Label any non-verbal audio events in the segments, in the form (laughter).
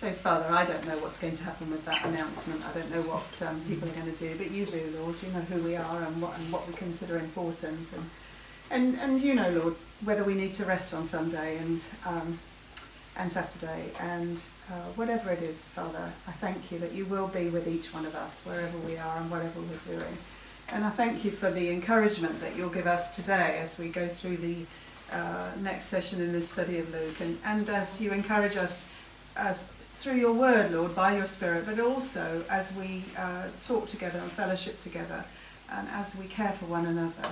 So, Father, I don't know what's going to happen with that announcement. I don't know what um, people are going to do, but you do, Lord. You know who we are and what and what we consider important, and and and you know, Lord, whether we need to rest on Sunday and um, and Saturday and uh, whatever it is, Father. I thank you that you will be with each one of us wherever we are and whatever we're doing. And I thank you for the encouragement that you'll give us today as we go through the uh, next session in this study of Luke, and, and as you encourage us as through your word, Lord, by your Spirit, but also as we uh, talk together and fellowship together, and as we care for one another.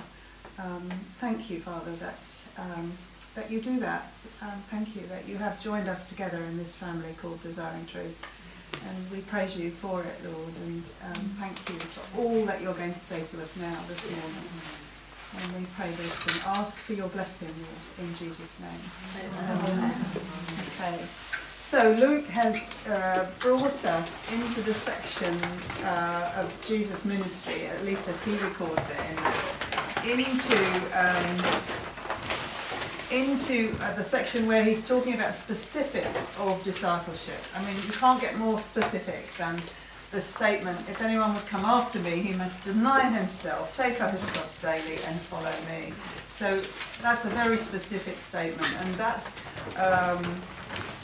Um, thank you, Father, that um, that you do that. Um, thank you that you have joined us together in this family called Desiring Truth. And we praise you for it, Lord, and um, thank you for all that you're going to say to us now this morning. And we pray this and ask for your blessing, Lord, in Jesus' name. Amen. Okay. So Luke has uh, brought us into the section uh, of Jesus' ministry, at least as he records it, in, into um, into uh, the section where he's talking about specifics of discipleship. I mean, you can't get more specific than the statement, if anyone would come after me, he must deny himself, take up his cross daily, and follow me. So that's a very specific statement, and that's um,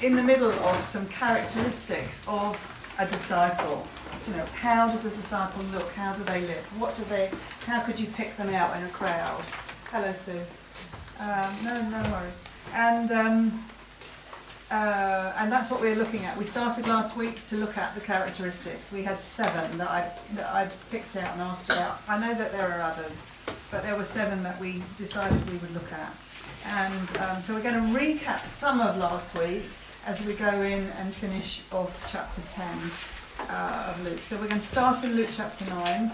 in the middle of some characteristics of a disciple. You know, how does a disciple look? How do they live? What do they? How could you pick them out in a crowd? Hello, Sue. Um, no, no worries. And um, uh, and that's what we're looking at. We started last week to look at the characteristics. We had seven that I that I'd picked out and asked about. I know that there are others, but there were seven that we decided we would look at. And um, so we're going to recap some of last week as we go in and finish off chapter 10 uh, of Luke. So we're going to start in Luke chapter 9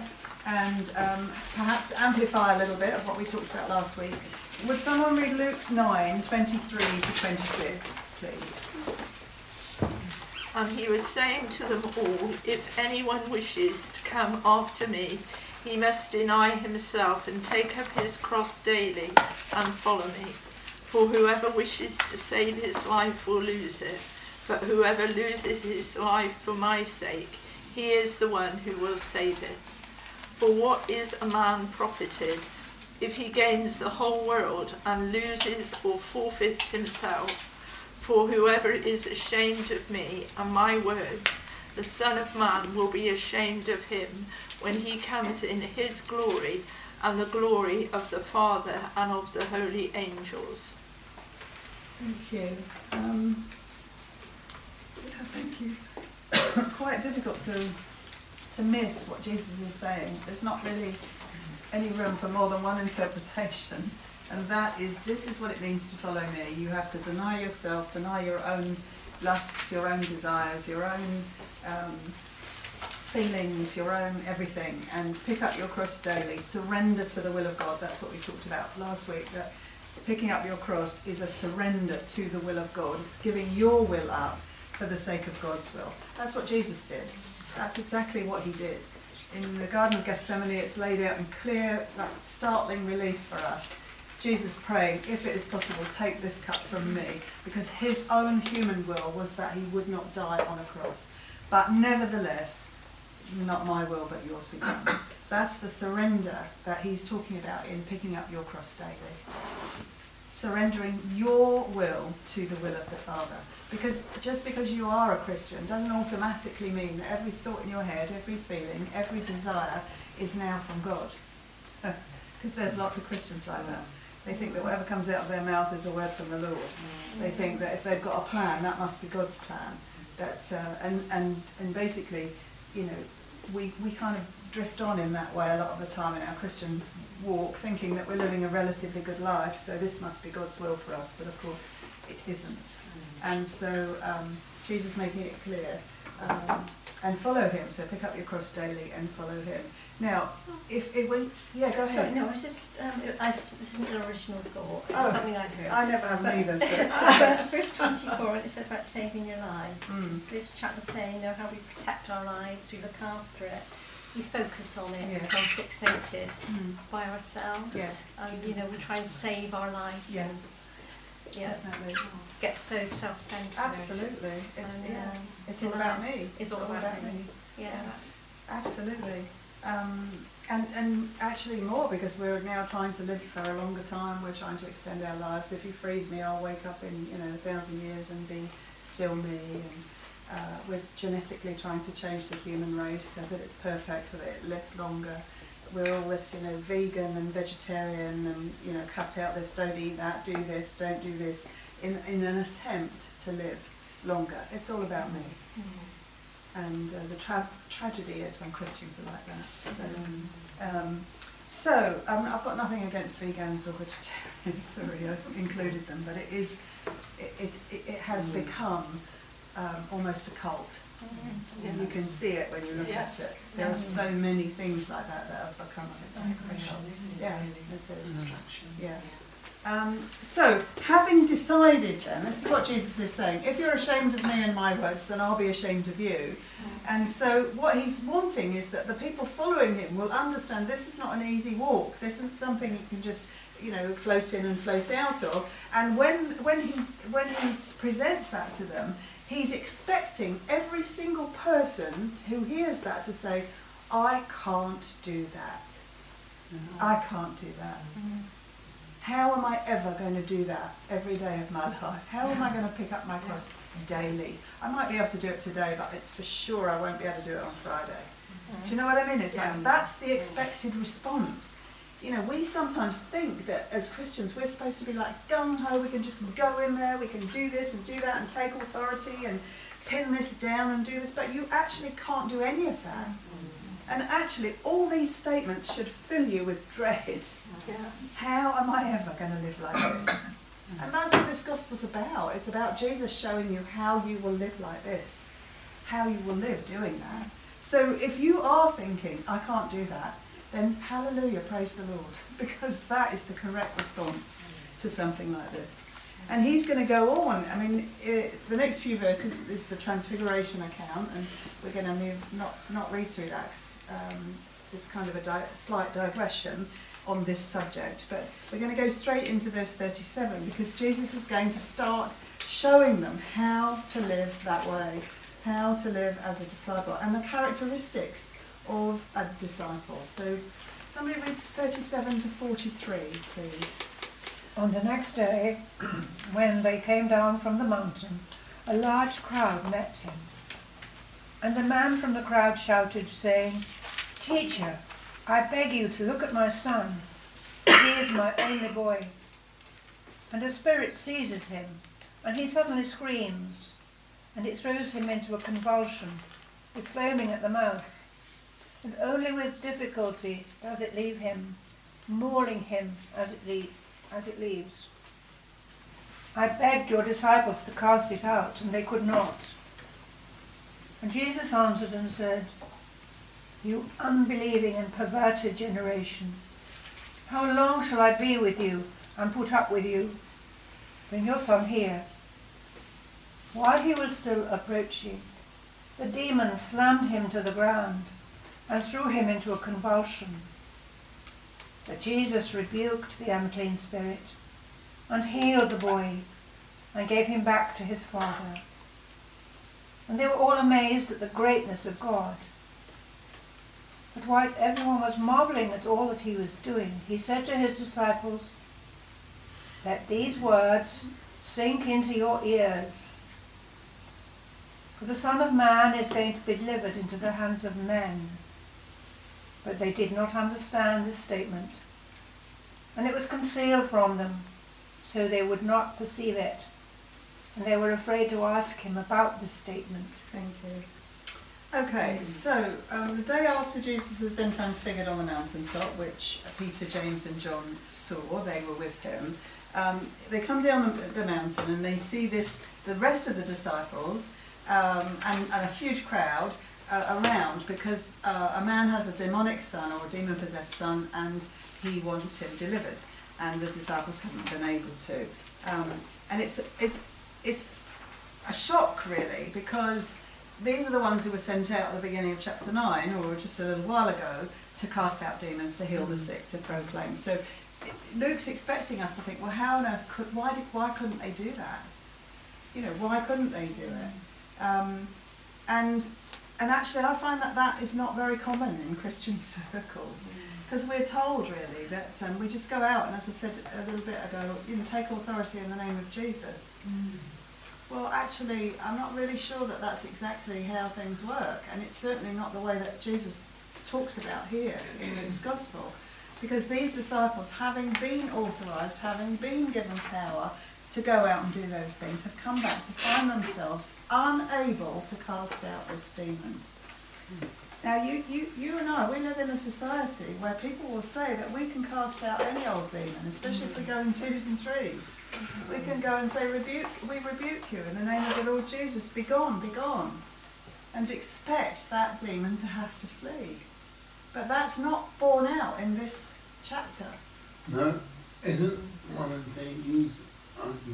and um, perhaps amplify a little bit of what we talked about last week. Would someone read Luke 9, 23 to 26, please? And he was saying to them all, If anyone wishes to come after me, he must deny himself and take up his cross daily and follow me. For whoever wishes to save his life will lose it, but whoever loses his life for my sake, he is the one who will save it. For what is a man profited if he gains the whole world and loses or forfeits himself? For whoever is ashamed of me and my words, the Son of Man will be ashamed of him when he comes in his glory and the glory of the Father and of the holy angels. Thank you. Um, yeah, thank you. (coughs) Quite difficult to to miss what Jesus is saying. There's not really any room for more than one interpretation, and that is this is what it means to follow me. You have to deny yourself, deny your own lusts, your own desires, your own um, feelings, your own everything, and pick up your cross daily. Surrender to the will of God. That's what we talked about last week. That picking up your cross is a surrender to the will of God. It's giving your will up for the sake of God's will. That's what Jesus did. That's exactly what he did. In the Garden of Gethsemane, it's laid out in clear, like startling relief for us. Jesus praying, if it is possible, take this cup from me, because his own human will was that he would not die on a cross. But nevertheless, not my will, but yours be done. That's the surrender that he's talking about in picking up your cross daily. Surrendering your will to the will of the Father. Because just because you are a Christian doesn't automatically mean that every thought in your head, every feeling, every desire is now from God. (laughs) Because there's lots of Christians like that. They think that whatever comes out of their mouth is a word from the Lord. They think that if they've got a plan, that must be God's plan. That uh, and and and basically, you know, we we kind of drift on in that way a lot of the time in our Christian walk, thinking that we're living a relatively good life, so this must be God's will for us. But of course, it isn't. And so um, Jesus making it clear. Um, and follow him. So pick up your cross daily and follow him. Now, if it went, yeah, go ahead. Sorry, no, it's just, um, I, this isn't an original thought, it's Oh, something I heard. I never have But- neither. so, So. (laughs) verse 24, it says about saving your life, Mm. this chap was saying, you know, how we protect our lives, we look after it, we focus on it, Yeah. become fixated Mm. by ourselves. Yeah. And, you know, we try and save our life. Yeah. and, Yeah, Definitely. get so self-centered. Absolutely. It's, And, yeah. um, It's all about me. It's all about me. Yes. Absolutely. Um, and, and actually more because we're now trying to live for a longer time, we're trying to extend our lives. If you freeze me, I'll wake up in, you know, a thousand years and be still me. And uh, we're genetically trying to change the human race so that it's perfect, so that it lives longer. We're all this, you know, vegan and vegetarian and, you know, cut out this, don't eat that, do this, don't do this, in, in an attempt to live longer. It's all about me. And uh, the tra- tragedy is when Christians are like that. So, um, so um, I've got nothing against vegans or vegetarians. (laughs) Sorry, I included them, but it is, it it, it, has become um, almost a cult. And you can see it when you look Yes. at it. There are so many things like that that have become a cult. Yeah, it is. A distraction. Yeah. Um, so, having decided then, this is what Jesus is saying, if you're ashamed of me and my words, then I'll be ashamed of you. Mm-hmm. And so, what he's wanting is that the people following him will understand this is not an easy walk. This isn't something you can just, you know, float in and float out of. And when, when, he, when he presents that to them, he's expecting every single person who hears that to say, I can't do that. Mm-hmm. I can't do that. Mm-hmm. How am I ever going to do that every day of my (laughs) life? How am I going to pick up my cross daily? I might be able to do it today, but it's for sure I won't be able to do it on Friday. Mm-hmm. Do you know what I mean? It's Yeah. like that's the expected response. You know, we sometimes think that as Christians we're supposed to be like gung ho, we can just go in there, we can do this and do that and take authority and pin this down and do this, but you actually can't do any of that. Mm-hmm. And actually, all these statements should fill you with dread. Yeah. How am I ever going to live like this? And that's what this gospel's about. It's about Jesus showing you how you will live like this, how you will live doing that. So if you are thinking, I can't do that, then hallelujah, praise the Lord, (laughs) because that is the correct response to something like this. And he's going to go on. I mean, eh, the next few verses is the Transfiguration account, and we're going to move, not, not read through that, 'cause, um, it's kind of a di- slight digression on this subject. But we're going to go straight into verse 37 because Jesus is going to start showing them how to live that way, how to live as a disciple, and the characteristics of a disciple. So somebody reads 37 to 43, please. On the next day, (clears throat) when they came down from the mountain, a large crowd met him. And a man from the crowd shouted, saying, Teacher, I beg you to look at my son. He is my only boy. And a spirit seizes him, and he suddenly screams, and it throws him into a convulsion, with foaming at the mouth. And only with difficulty does it leave him, mauling him as it leaves as it leaves. I begged your disciples to cast it out, and they could not. And Jesus answered and said, You unbelieving and perverted generation, how long shall I be with you and put up with you? Bring your son here. While he was still approaching, the demon slammed him to the ground and threw him into a convulsion. But Jesus rebuked the unclean spirit and healed the boy and gave him back to his father. And they were all amazed at the greatness of God. But while everyone was marveling at all that he was doing, he said to his disciples, Let these words sink into your ears. For the Son of Man is going to be delivered into the hands of men. But they did not understand this statement. And it was concealed from them, so they would not perceive it. And they were afraid to ask him about this statement. Thank you. Okay, so um, the day after Jesus has been transfigured on the mountaintop, which Peter, James, and John saw, they were with him. Um, they come down the, the mountain and they see this, the rest of the disciples, um, and, and a huge crowd uh, around because uh, a man has a demonic son or a demon possessed son, and he wants him delivered, and the disciples haven't been able to. Um, and it's it's it's a shock really because these are the ones who were sent out at the beginning of chapter 9 or just a little while ago to cast out demons to heal the sick to proclaim so luke's expecting us to think well how on earth could why did why couldn't they do that? You know why couldn't they do it? Um, and and actually, I find that that is not very common in Christian (laughs) circles. Because we're told really that um, we just go out and, as I said a little bit ago, you know, take authority in the name of Jesus. Well, actually, I'm not really sure that that's exactly how things work, and it's certainly not the way that Jesus talks about here in Luke's Gospel. Because these disciples, having been authorised, having been given power to go out and do those things, have come back to find themselves unable to cast out this demon. Now, you, you, you and I, we live in a society where people will say that we can cast out any old demon, especially if we go in twos and threes. We can go and say, rebuke, we rebuke you in the name of the Lord Jesus, be gone, be gone. And expect that demon to have to flee. But that's not borne out in this chapter. No, isn't one of the things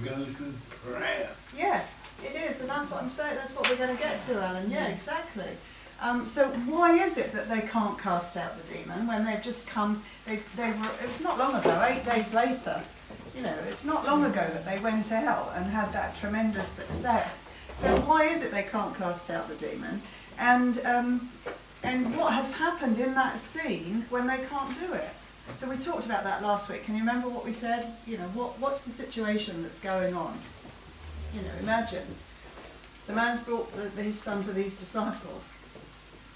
goes with prayer? Yeah, it is, and that's what I'm saying, that's what we're going to get to, Alan. Yeah, exactly. Um, so why is it that they can't cast out the demon when they've just come? They, they were. It's not long ago. Eight days later, you know, it's not long ago that they went out and had that tremendous success. So why is it they can't cast out the demon? And um, and what has happened in that scene when they can't do it? So we talked about that last week. Can you remember what we said? You know, what what's the situation that's going on? You know, imagine the man's brought the, his son to these disciples.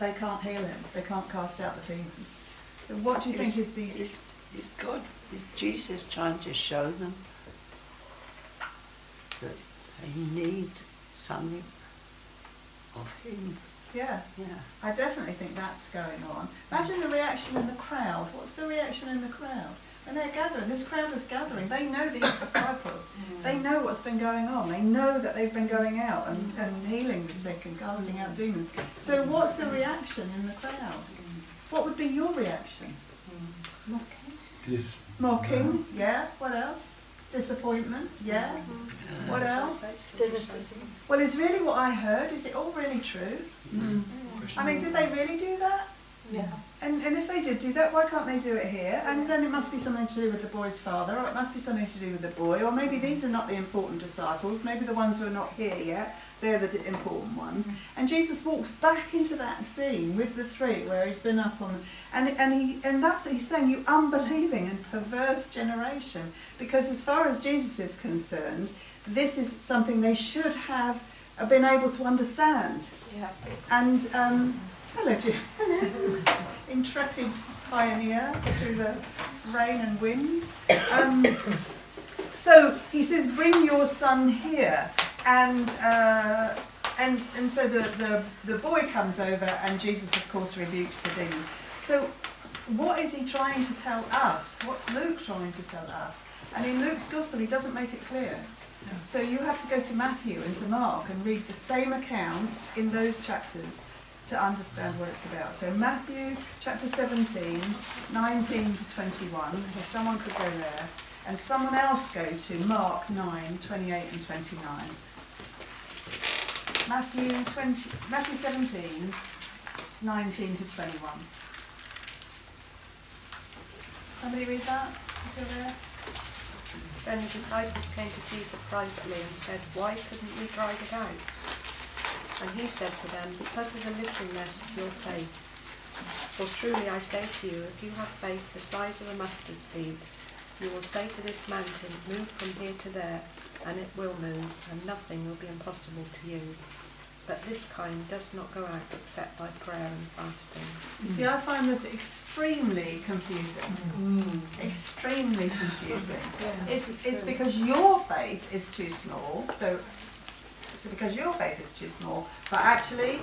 They can't heal him. They can't cast out the demon. So what do you think is these? Is, is God, is Jesus trying to show them that they need something of Him? Yeah, Yeah. I definitely think that's going on. Imagine the reaction in the crowd. What's the reaction in the crowd? When they're gathering, this crowd is gathering. They know these (coughs) disciples. They know what's been going on. They know that they've been going out and, mm. and healing the sick and casting out mm. demons. So mm. what's the reaction in the crowd? What would be your reaction? Mocking. Mocking, yeah. What else? Disappointment, yeah. Mm-hmm. What else? Cynicism. Well, is really what I heard. Is it all really true? I mean, did they really do that? Yeah. And, and if they did do that, why can't they do it here? And then it must be something to do with the boy's father, or it must be something to do with the boy, or maybe these are not the important disciples, maybe the ones who are not here yet, they're the important ones. And Jesus walks back into that scene with the three where he's been up on, and, and, he, and that's what he's saying, you unbelieving and perverse generation. Because as far as Jesus is concerned, this is something they should have uh, been able to understand. Yeah. And um, hello, Jim. Hello, intrepid pioneer through the rain and wind. Um, so he says, "Bring your son here," and uh, and and so the, the the boy comes over, and Jesus, of course, rebukes the demon. So, what is he trying to tell us? What's Luke trying to tell us? And in Luke's gospel, he doesn't make it clear. So you have to go to Matthew and to Mark and read the same account in those chapters to understand what it's about. So Matthew chapter 17, 19 to 21, if someone could go there, and someone else go to Mark 9, 28 and 29. Matthew 20, Matthew 17, 19 to 21. Somebody read that? There. Then the disciples came to Jesus privately and said, Why couldn't we drive it out? And he said to them, Because of the littleness of your faith. For truly I say to you, if you have faith the size of a mustard seed, you will say to this mountain, Move from here to there, and it will move, and nothing will be impossible to you. But this kind does not go out except by prayer and fasting. You see, I find this extremely confusing. Mm. Extremely confusing. It's, it's because your faith is too small, so because your faith is too small, but actually,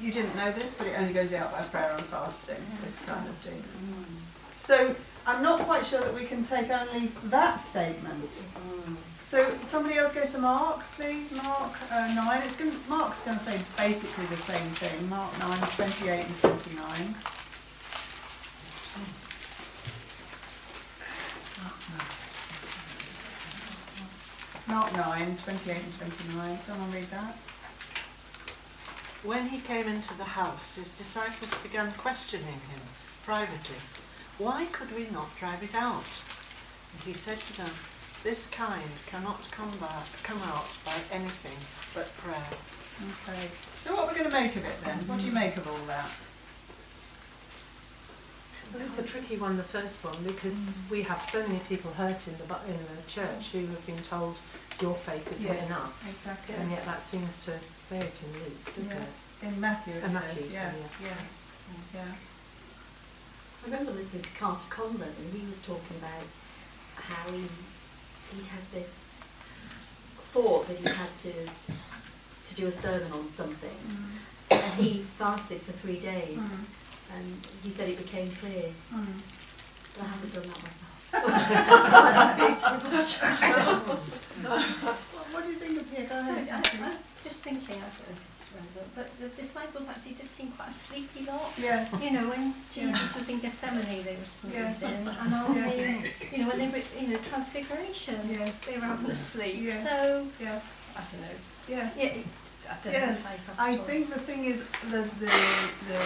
you didn't know this, but it only goes out by prayer and fasting, this kind of thing. So I'm not quite sure that we can take only that statement. So somebody else go to Mark, please. Mark uh, nine. It's going to, Mark's going to say basically the same thing. Mark nine, 28 and 29. Mark 9, 28 and 29. Someone read that. When he came into the house, his disciples began questioning him privately. Why could we not drive it out? And he said to them, This kind cannot come back, come out by anything but prayer. Okay. So what are we're going to make of it then? What do you mm. make of all that? Well, it's a tricky one, the first one, because we have so many people hurt in the bu- in the church who have been told your faith is Yeah. good enough, Exactly. and yet that seems to say it in Luke, doesn't Yeah. it? In Matthew it In says, Matthew, yeah, yeah. yeah, yeah. I remember listening to Carter Conlon and he was talking about how he he had this thought that he had to to do a sermon on something Mm. and he fasted for three days Mm. And he said it became clear Mm. but I haven't done that myself. I don't too much. What, what do you think of Pierre? Go ahead. I, I'm just thinking, I don't know if it's relevant, but the disciples actually did seem quite a sleepy lot. Yes. You know, when Jesus was in Gethsemane, they were Yes. snoozing, and on Yes. the, you know, when they were, you know, Transfiguration, Yes. they were having a sleep. Yes. So, Yes. I don't know. Yes. Yeah, I Yes, I think the thing is the the the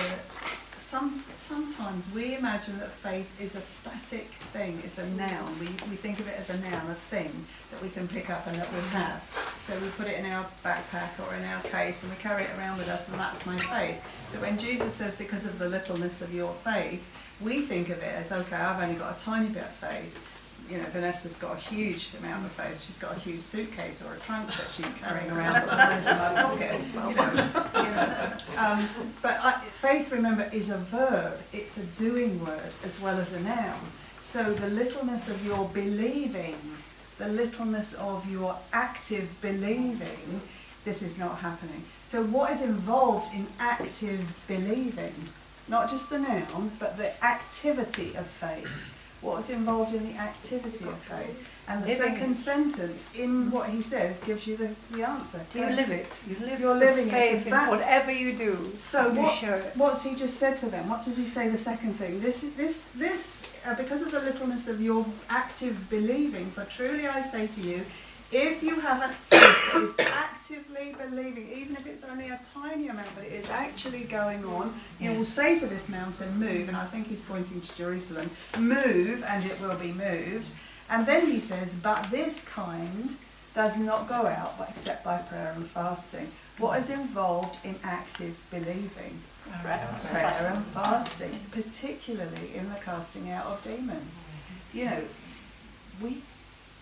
some sometimes we imagine that faith is a static thing, it's a noun. We we think of it as a noun, a thing that we can pick up and that we have. So we put it in our backpack or in our case and we carry it around with us and that's my faith. So when Jesus says because of the littleness of your faith, we think of it as okay, I've only got a tiny bit of faith. You know, Vanessa's got a huge amount of faith. She's got a huge suitcase or a trunk that she's carrying around that lies in my pocket. You know, you know. Um, but I, faith, remember, is a verb. It's a doing word as well as a noun. So the littleness of your believing, the littleness of your active believing, this is not happening. So what is involved in active believing? Not just the noun, but the activity of faith. What's involved in the activity of faith? And the Living second it. sentence in what he says gives you the, the answer. You live it. You live You're living it. So faith in that's- whatever you do. So you what, it. what's he just said to them? What does he say the second thing? This, this, this, uh, because of the littleness of your active believing, for truly I say to you, if you have an faith that (coughs) is actively believing, even if it's only a tiny amount, but it is actually going on, you will say to this mountain, move, and I think he's pointing to Jerusalem, move, and it will be moved. And then he says, but this kind does not go out except by prayer and fasting. What is involved in active believing? Prayer and fasting, particularly in the casting out of demons. You know, we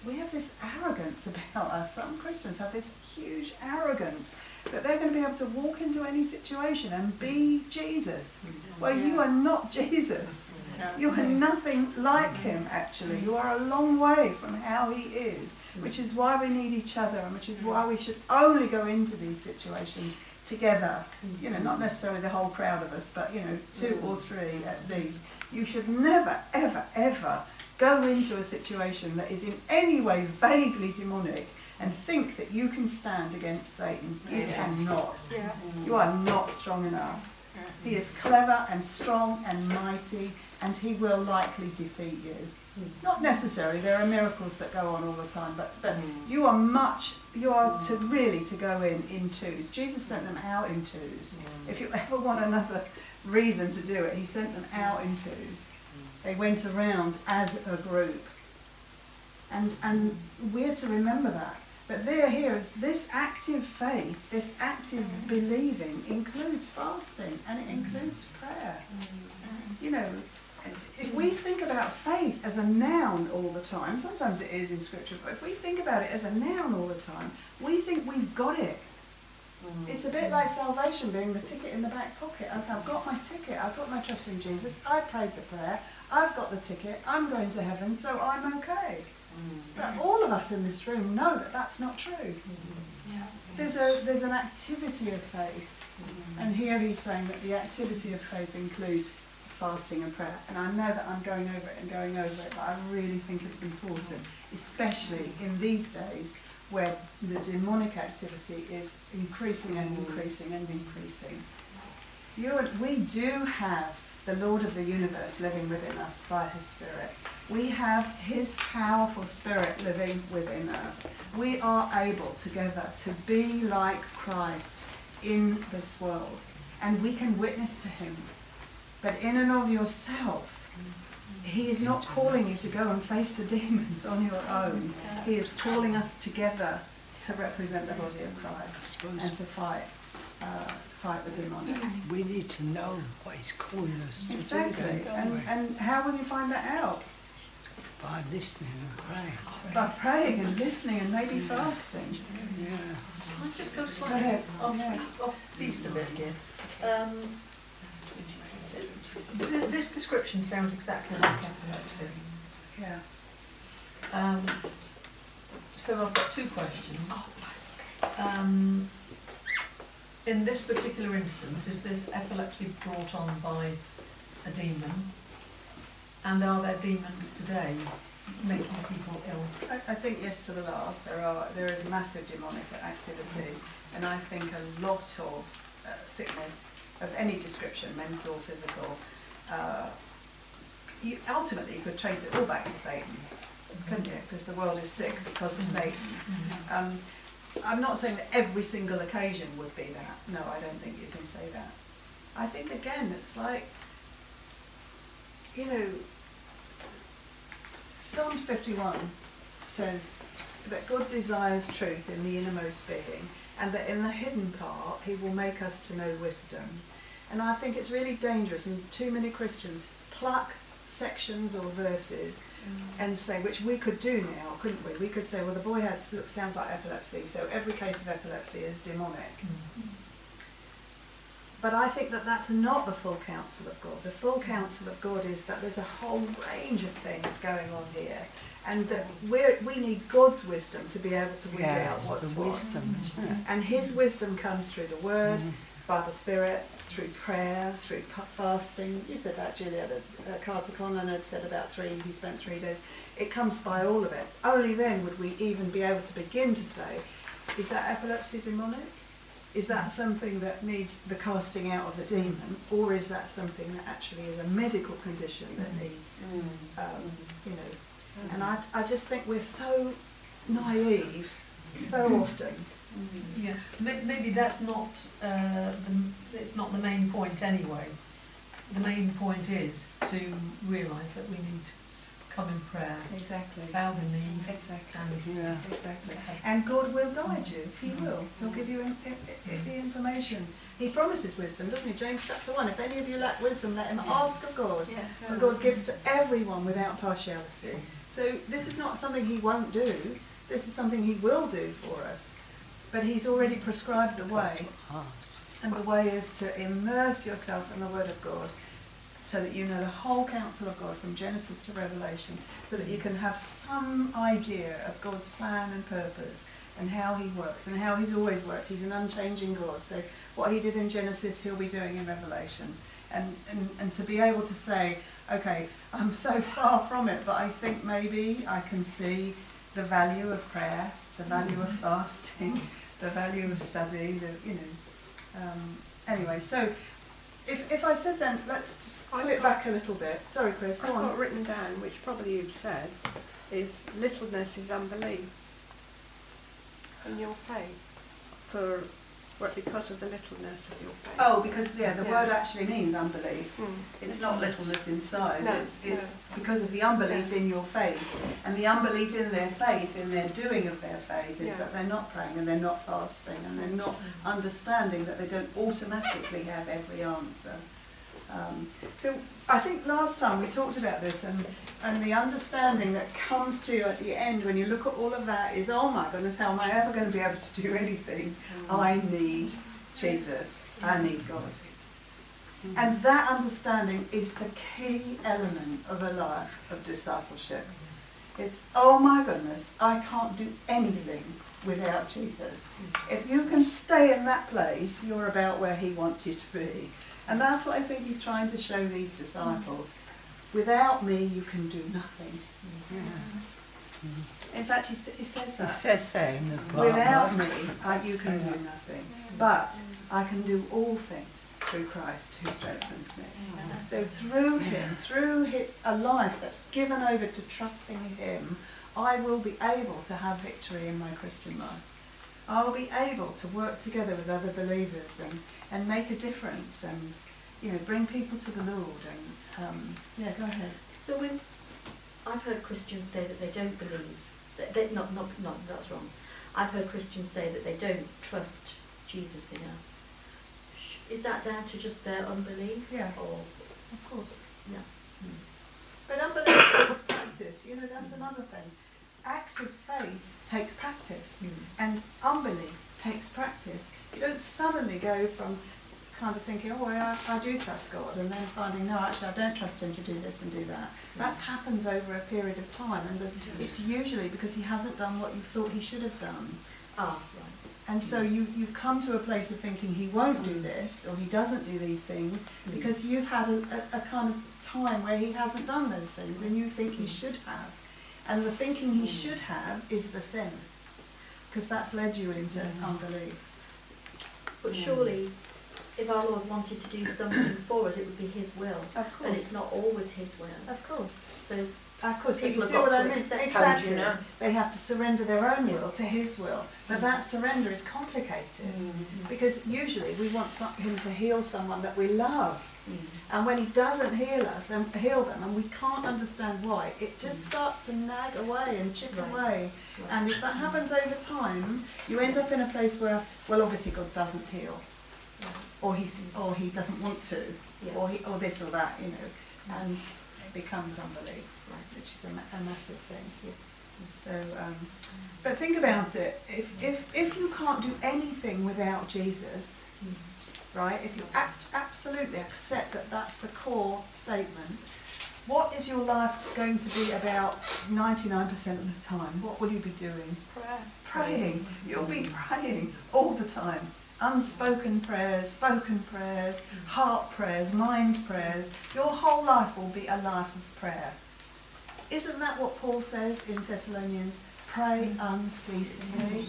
we have this arrogance about us. Some Christians have this huge arrogance that they're going to be able to walk into any situation and be Jesus. Mm-hmm. Well, you are not (laughs) Jesus. You are nothing like him, actually. You are a long way from how he is, which is why we need each other and which is why we should only go into these situations together. You know, not necessarily the whole crowd of us, but, you know, two mm. or three at least. You should never, ever, ever go into a situation that is in any way vaguely demonic and think that you can stand against Satan. You cannot. Yeah. You are not strong enough. He is mm-hmm. clever and strong and mighty, and he will likely defeat you. Mm. Not necessarily. There are miracles that go on all the time, but, but mm. you are much. You are to mm. really to go in in twos. Jesus sent them out in twos. If you (laughs) ever want another reason to do it, he sent them out in twos. They went around as a group, and and we're to remember that. But there, here is this active faith, this active mm. believing includes fasting and it includes mm. prayer. Mm. You know, if we think about faith as a noun all the time, sometimes it is in scripture, but if we think about it as a noun all the time, we think we've got it. It's a bit like salvation being the ticket in the back pocket. Okay, I've got my ticket, I've got my trust in Jesus, I prayed the prayer, I've got the ticket, I'm going to heaven, so I'm okay. Mm. But all of us in this room know that that's not true. Mm-hmm. There's, a, there's an activity of faith. Mm-hmm. And here he's saying that the activity of faith includes fasting and prayer. And I know that I'm going over it and going over it, but I really think it's important, especially in these days where the demonic activity is increasing and mm. increasing and increasing. You and, we do have the Lord of the universe living within us by his Spirit. We have his powerful Spirit living within us. We are able together to be like Christ in this world. And we can witness to him. But in and of yourself, he is not calling you to go and face the demons on your own. He is calling us together to represent the body of Christ and to fight uh, fight the demonic. We need to know what he's calling us to Exactly. do, don't And, and how will you find that out? By listening and praying. By praying and listening and maybe fasting. Yeah. Can I just go Go slightly ahead. off, Yeah. off beast a bit here? Um, this, this description sounds exactly like epilepsy. Yeah. Um, so I've got two questions. Um, in this particular instance, is this epilepsy brought on by a demon? And are there demons today making people ill? I, I think yes to the last. There are there is massive demonic activity, and I think a lot of uh, sickness of any description, mental, physical, uh, you ultimately you could trace it all back to Satan, couldn't you? Because the world is sick because of Satan. Um, I'm not saying that every single occasion would be that. No, I don't think you can say that. I think again, it's like, you know, Psalm 51 says that God desires truth in the innermost being and that in the hidden part he will make us to know wisdom. And I think it's really dangerous and too many Christians pluck sections or verses and say, which we could do now, couldn't we? We could say, well, the boy had, look, sounds like epilepsy, so every case of epilepsy is demonic. But I think that that's not the full counsel of God. The full counsel of God is that there's a whole range of things going on here, and that we're, we need God's wisdom to be able to weed Yeah, out what's the what. wisdom, isn't it? And His wisdom comes through the Word, Mm. by the Spirit, through prayer, through fasting. You said that, Julia, that uh, Carter Conlon had said about three, he spent three days. It comes by all of it. Only then would we even be able to begin to say, is that epilepsy demonic? Is that something that needs the casting out of a demon? Or is that something that actually is a medical condition that needs, um, you know? And I, I just think we're so naive so often. Mm. Yeah, maybe that's not, uh, the, it's not the main point anyway. The main point is to realise that we need to come in prayer, Exactly. bow the knee, Exactly. and Yeah. Exactly. And God will guide you. He mm. will. He'll give you in, in, in mm. the information. He promises wisdom, doesn't he? James chapter 1. If any of you lack wisdom, let him ask of God. Yes. And God gives to everyone without partiality. So this is not something he won't do. This is something he will do for us. But he's already prescribed the way. And the way is to immerse yourself in the Word of God so that you know the whole counsel of God from Genesis to Revelation, so that you can have some idea of God's plan and purpose and how He works and how He's always worked. He's an unchanging God. So what He did in Genesis, He'll be doing in Revelation. And, and, and to be able to say, okay, I'm so (laughs) far from it, but I think maybe I can see the value of prayer, the value of fasting, the value of study, the, you know, um, anyway, so if, if I said then, let's just pull it back a little bit. Sorry, Chris, I've go got written down, which probably you've said, is littleness is unbelief in your faith. For, well, because of the littleness of your faith. Oh, because yeah, the Yeah. word actually means unbelief. Hmm. It's not littleness in size. No, it's it's no. because of the unbelief in your faith, and the unbelief in their faith, in their doing of their faith, is Yeah. that they're not praying and they're not fasting and they're not understanding that they don't automatically have every answer. Um, so I think last time we talked about this, and and the understanding that comes to you at the end when you look at all of that is, oh my goodness, how am I ever going to be able to do anything? Mm. I need Jesus. I mm. need God. Mm. And that understanding is the key element of a life of discipleship. It's, oh my goodness, I can't do anything without Jesus. If you can stay in that place, you're about where he wants you to be. And that's what I think he's trying to show these disciples. Without me, you can do nothing. Yeah. In fact, he, he says that. He says there in the Bible. Without me, (laughs) I, you can do nothing. But I can do all things through Christ who strengthens me. So through him, through hi a life that's given over to trusting him, I will be able to have victory in my Christian life. I'll be able to work together with other believers and, and make a difference and, you know, bring people to the Lord and, um, yeah, go ahead. So when I've heard Christians say that they don't believe, that they, not, not, not, that's wrong. I've heard Christians say that they don't trust Jesus enough. Is that down to just their unbelief? Yeah. Or, Of course. yeah. But unbelief takes practice, you know, that's another thing. Active faith takes practice, hmm. and unbelief takes practice. You don't suddenly go from kind of thinking, oh, I, I do trust God, and then finding, no, actually, I don't trust Him to do this and do that. Hmm. That happens over a period of time, and the, it's usually because He hasn't done what you thought He should have done. Ah, right. And so hmm. you, you've come to a place of thinking he won't do this or he doesn't do these things because you've had a, a, a kind of time where he hasn't done those things and you think he should have. And the thinking he should have is the sin because that's led you into mm. unbelief. But mm. surely, if our Lord wanted to do something (coughs) for us, it would be His will. Of course. And it's not always His will. Of course. So, Of course, but you People have see got what to I mean? Exactly. you know? They have to surrender their own will to his will. But mm. that surrender is complicated because usually we want some, him to heal someone that we love. And when he doesn't heal us and heal them, and we can't understand why, it just mm. starts to nag away and chip Right. away. And if that happens over time, you end up in a place where, well, obviously God doesn't heal, or he's, or he doesn't want to, Yeah. or he, or this or that, you know, mm. and it becomes unbelief, which is a, a massive thing. So, um, but think about it. If mm. if if you can't do anything without Jesus, right? If you act, absolutely accept that that's the core statement, what is your life going to be about 99% of the time? What will you be doing? Prayer. Praying. You'll be praying all the time. Unspoken prayers, spoken prayers, heart prayers, mind prayers. Your whole life will be a life of prayer. Isn't that what Paul says in Thessalonians? Pray mm. unceasingly.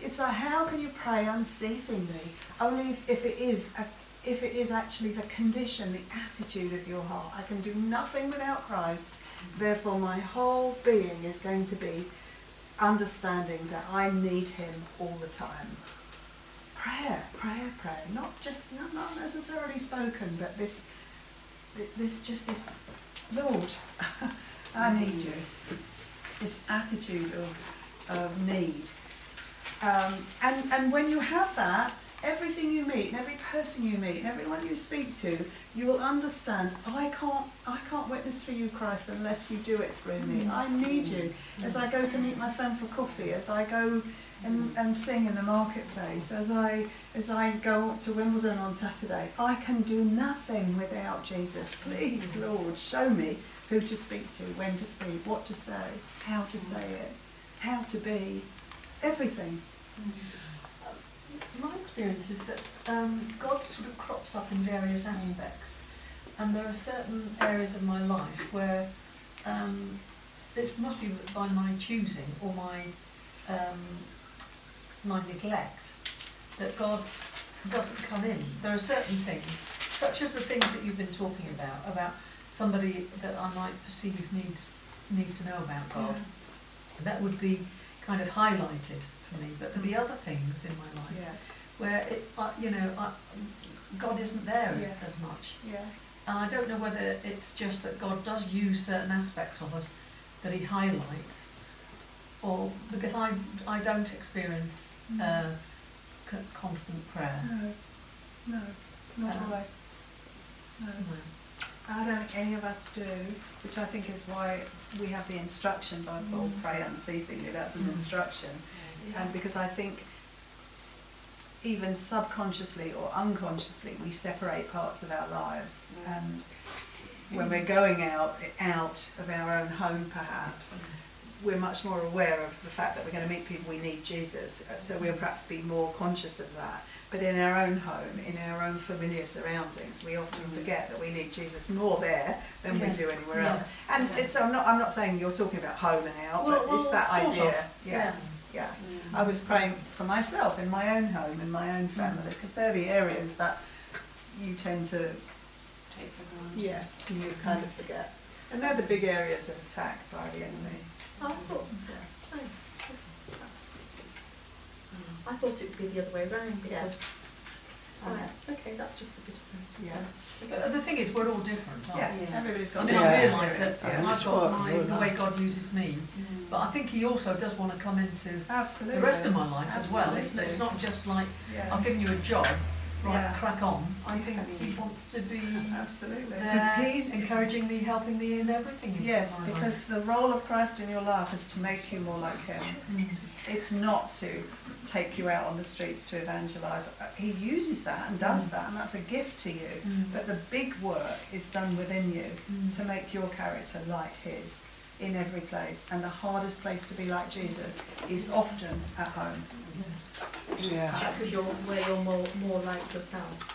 It's like how can you pray unceasingly? Only if, if it is a, if it is actually the condition, the attitude of your heart. I can do nothing without Christ. Therefore, my whole being is going to be understanding that I need Him all the time. Prayer, prayer, prayer. Not just not, not necessarily spoken, but this, this just this. Lord, (laughs) I need you. This attitude of, of need. Um, and, and when you have that, everything you meet and every person you meet and everyone you speak to, you will understand, I can't, I can't witness for you, Christ, unless you do it through me. Mm. I need you. As I go to meet my friend for coffee, as I go and, and sing in the marketplace, as I, as I go up to Wimbledon on Saturday, I can do nothing without Jesus. Please, Lord, show me who to speak to, when to speak, what to say, how to mm. say it, how to be, everything. Mm. My experience is that um, God sort of crops up in various aspects, and there are certain areas of my life where um, this must be by my choosing or my um, my neglect that God doesn't come in. There are certain things, such as the things that you've been talking about, about somebody that I might perceive needs needs to know about God. That would be kind of highlighted for me. But there'll be other things in my life Yeah, where it, uh, you know, I, God isn't there as, Yeah. as much. yeah. And I don't know whether it's just that God does use certain aspects of us that He highlights, or because I, I don't experience uh, c- constant prayer. No, no, not Uh, always. No. I don't think any of us do, which I think is why we have the instruction by Paul, pray unceasingly, that's an Mm. instruction. And because I think even subconsciously or unconsciously, we separate parts of our lives. Mm. And when we're going out, out of our own home perhaps, mm. we're much more aware of the fact that we're going to meet people we need Jesus. Uh, so we'll mm. perhaps be more conscious of that. But in our own home, in our own familiar surroundings, we often forget that we need Jesus more there than we do anywhere else. And it's, I'm not, I'm not saying you're talking about home and out, Well, but well, it's that sort of, idea. Yeah, yeah. yeah. Mm. I was praying for myself in my own home, in my own mm. family, because they're the areas that you tend to, Take for granted. yeah, you mm. kind of forget. And they're the big areas of attack by the enemy. Oh, I thought, oh, I thought it would be the other way round because, right, okay, that's just a bit of a... Yeah. But the thing is, we're all different, aren't Yeah, we? Yes. everybody's I got mean, different I realise experience, that yeah. I've That's got what my, the way. God uses me, mm. but I think He also does want to come into Absolutely. the rest of my life as well. It's, Absolutely. it's not just like Yes. I've given you a job, right, Yeah. crack on. I think he wants to be Absolutely. Because there, he's encouraging me, helping me in everything. in Yes, my because the role of Christ in your life is to make you more like Him. life. It's not to take you out on the streets to evangelise. Uh, He uses that and does that, and that's a gift to you. Mm. But the big work is done within you Mm. to make your character like His in every place. And the hardest place to be like Jesus is often at home. Yeah. Because you're where you're more more like yourself.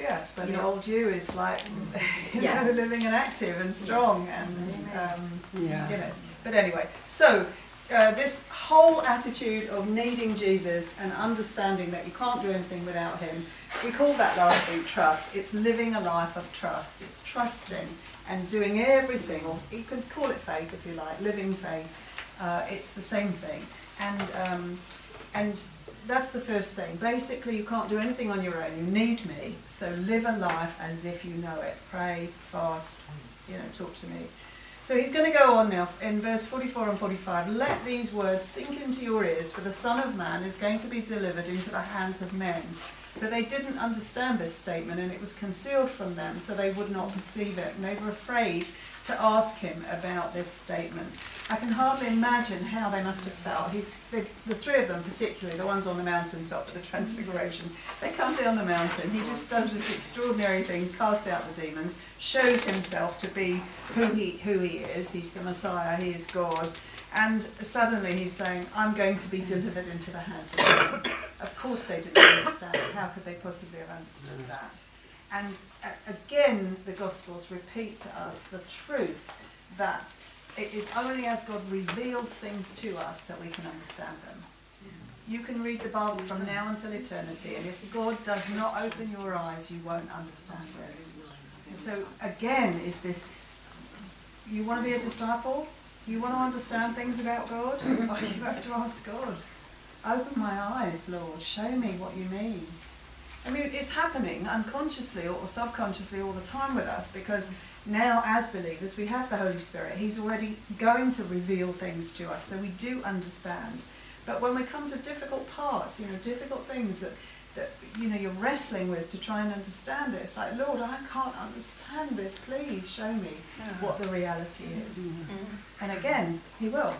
Yes, but the old you is like, (laughs) you Yeah. know, living and active and strong and, um, Yeah. you know. But anyway, so uh, this whole attitude of needing Jesus and understanding that you can't do anything without him, we called that last week trust. It's living a life of trust. It's trusting and doing everything, or you could call it faith if you like, living faith. Uh, it's the same thing. And, um, and that's the first thing. Basically, you can't do anything on your own. You need me. So live a life as if you know it. Pray, fast, you know, talk to me. So he's going to go on now in verse 44 and 45. Let these words sink into your ears, for the Son of Man is going to be delivered into the hands of men. But they didn't understand this statement, and it was concealed from them, so they would not perceive it. And they were afraid to ask him about this statement. I can hardly imagine how they must have felt. He's, the, the three of them, particularly, the ones on the mountaintop with the transfiguration, they come down the mountain. He just does this extraordinary thing, casts out the demons, shows himself to be who he, who he is. He's the Messiah, he is God. And suddenly he's saying, I'm going to be delivered into the hands of men. (coughs) Of course they didn't understand. How could they possibly have understood that? And uh, again, the Gospels repeat to us the truth that it is only as God reveals things to us that we can understand them. You can read the Bible from now until eternity, and if God does not open your eyes, you won't understand it. So again, is this you want to be a disciple? You want to understand things about God? (laughs) You have to ask God. Open my eyes, Lord. Show me what you mean. I mean, it's happening unconsciously or subconsciously all the time with us because now, as believers, we have the Holy Spirit. He's already going to reveal things to us, so we do understand. But when we come to difficult parts, you know, difficult things that, that you know you're wrestling with to try and understand it, it's like, Lord, I can't understand this. Please show me what the reality is. Mm-hmm. And again, He will.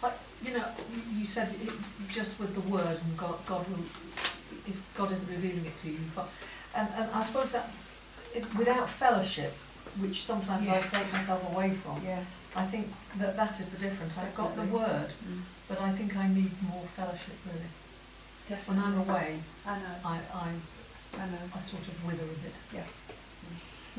But, you know, you- you said it, just with the word and God, God will, if God isn't revealing it to you, but, and, and I suppose that it, without fellowship, which sometimes Yes. I take myself away from, Yeah. I think that that is the difference. I've got the Definitely. word, mm. but I think I need more fellowship really. Definitely. When I'm away, I know. I, I, I know. I sort of wither a bit.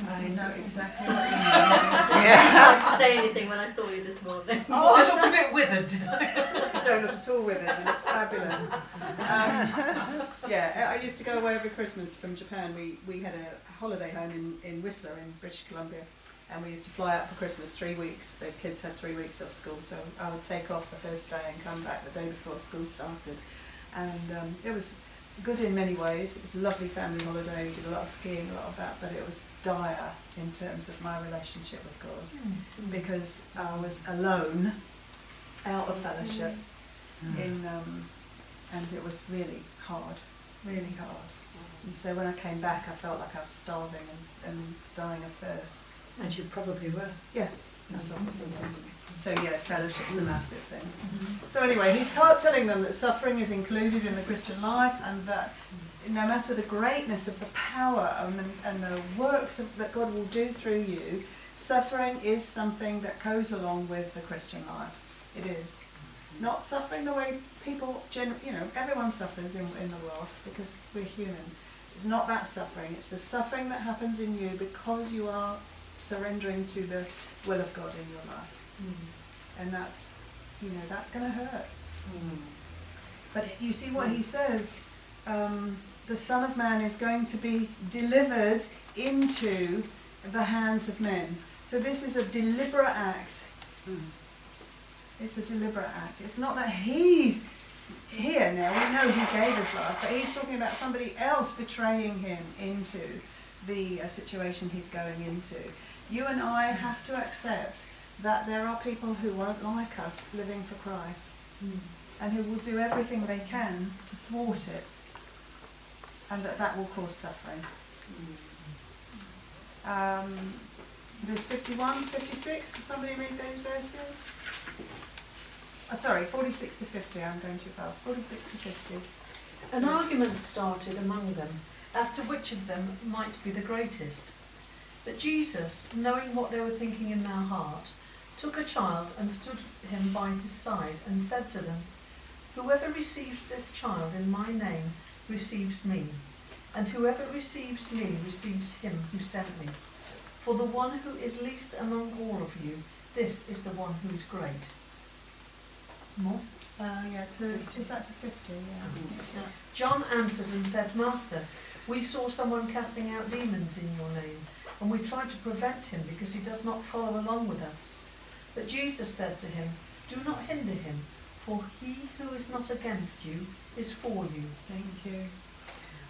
I know exactly what you (laughs) mean. I didn't like to say anything when I saw you this morning. Oh, I looked a bit withered, didn't I? You don't look at all withered. You look fabulous. Um, yeah, I I used to go away every Christmas from Japan. We we had a holiday home in, in Whistler in British Columbia, and we used to fly out for Christmas three weeks. The kids had three weeks off school, so I would take off the first day and come back the day before school started. And um, it was good in many ways. It was a lovely family holiday. We did a lot of skiing, a lot of that, but it was dire in terms of my relationship with God hmm, hmm. because I was alone, out of fellowship, hmm. in um, and it was really hard, really hard. And so when I came back, I felt like I was starving and, and dying of thirst. And you probably were. Yeah. Mm-hmm. So yeah, fellowship's a mm. massive thing. Mm-hmm. So anyway, he's ta- telling them that suffering is included in the Christian life, and that mm. No matter the greatness of the power and, the- and the works of, that God will do through you, suffering is something that goes along with the Christian life. It is not suffering the way people, gen- you know, everyone suffers in, in the world because we're human. It's not that suffering. It's the suffering that happens in you because you are surrendering to the will of God in your life and that's you know that's going to hurt but you see what he says um, the son of man is going to be delivered into the hands of men. So this is a deliberate act. It's a deliberate act. It's not that he's here now. We know he gave his life but he's talking about somebody else betraying him into the uh, situation he's going into. You and i have to accept that there are people who won't like us living for Christ and who will do everything they can to thwart it. And that that will cause suffering. Um, verse 51, 56, Does somebody read those verses? Oh, sorry, 46 to 50, I'm going too fast. 46 to 50. An argument started among them as to which of them might be the greatest. But Jesus, knowing what they were thinking in their heart, took a child and stood him by his side and said to them, Whoever receives this child in my name receives me, and whoever receives me receives him who sent me. For the one who is least among all of you, this is the one who is great. More? Uh, yeah, to, is that to 50? Yeah. John answered and said, Master, we saw someone casting out demons in your name, and we tried to prevent him because he does not follow along with us. But Jesus said to him, Do not hinder him, for he who is not against you is for you. Thank you.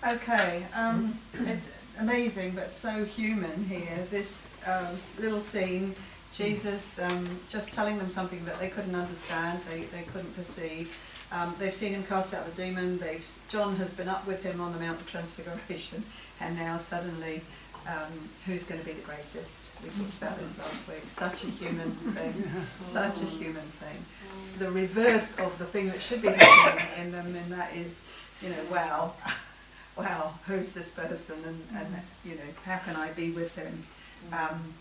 Okay, um, (clears throat) it's amazing but so human here. This uh, little scene, Jesus um, just telling them something that they couldn't understand, they, they couldn't perceive. Um, they've seen him cast out the demon. They've John has been up with him on the Mount of Transfiguration, and now suddenly, um, who's going to be the greatest? We talked about this last week. Such a human thing, such a human thing. The reverse of the thing that should be happening in them, and that is, you know, wow, wow, who's this person, and, and you know, how can I be with him? Um,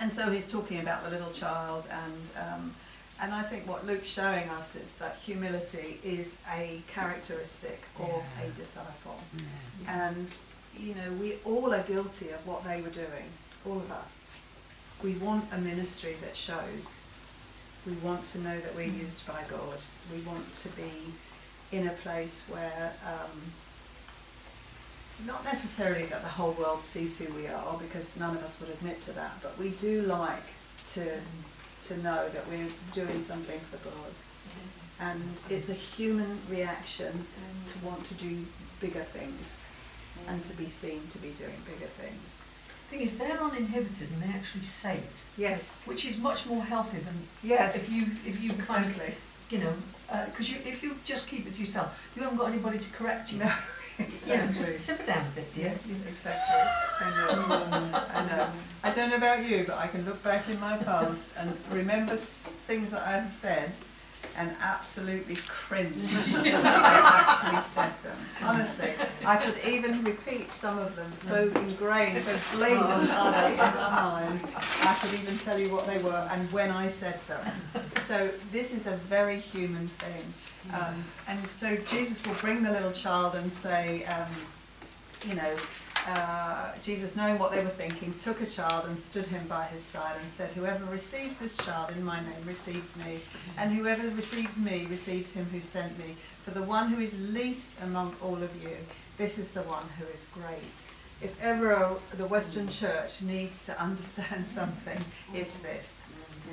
and so he's talking about the little child, and um, and I think what Luke's showing us is that humility is a characteristic of a disciple. And, you know, we all are guilty of what they were doing, all of us. We want a ministry that shows. We want to know that we're used by God. We want to be in a place where, um, not necessarily that the whole world sees who we are, because none of us would admit to that, but we do like to to know that we're doing something for God. And it's a human reaction to want to do bigger things and to be seen to be doing bigger things. Thing is, they're uninhibited and they actually it, Yes, which is much more healthy than yes, if you if you kind of exactly. you know uh, because you if you just keep it to yourself, you haven't got anybody to correct you. No, (laughs) You know, exactly. just simmer down a bit, dear. Yes, exactly. I know. (laughs) I know. I don't know about you, but I can look back in my past and remember s- things that I have said and absolutely cringe (laughs) when I actually said them. Honestly, I could even repeat some of them so ingrained, so (laughs) blazoned are they in my mind. I could even tell you what they were and when I said them. (laughs) So this is a very human thing. Um, and so Jesus will bring the little child and say, um, you know, uh, Jesus, knowing what they were thinking, took a child and stood him by his side and said, Whoever receives this child in my name receives me, and whoever receives me receives him who sent me. For the one who is least among all of you, this is the one who is great. If ever a, the Western Church needs to understand something, it's this.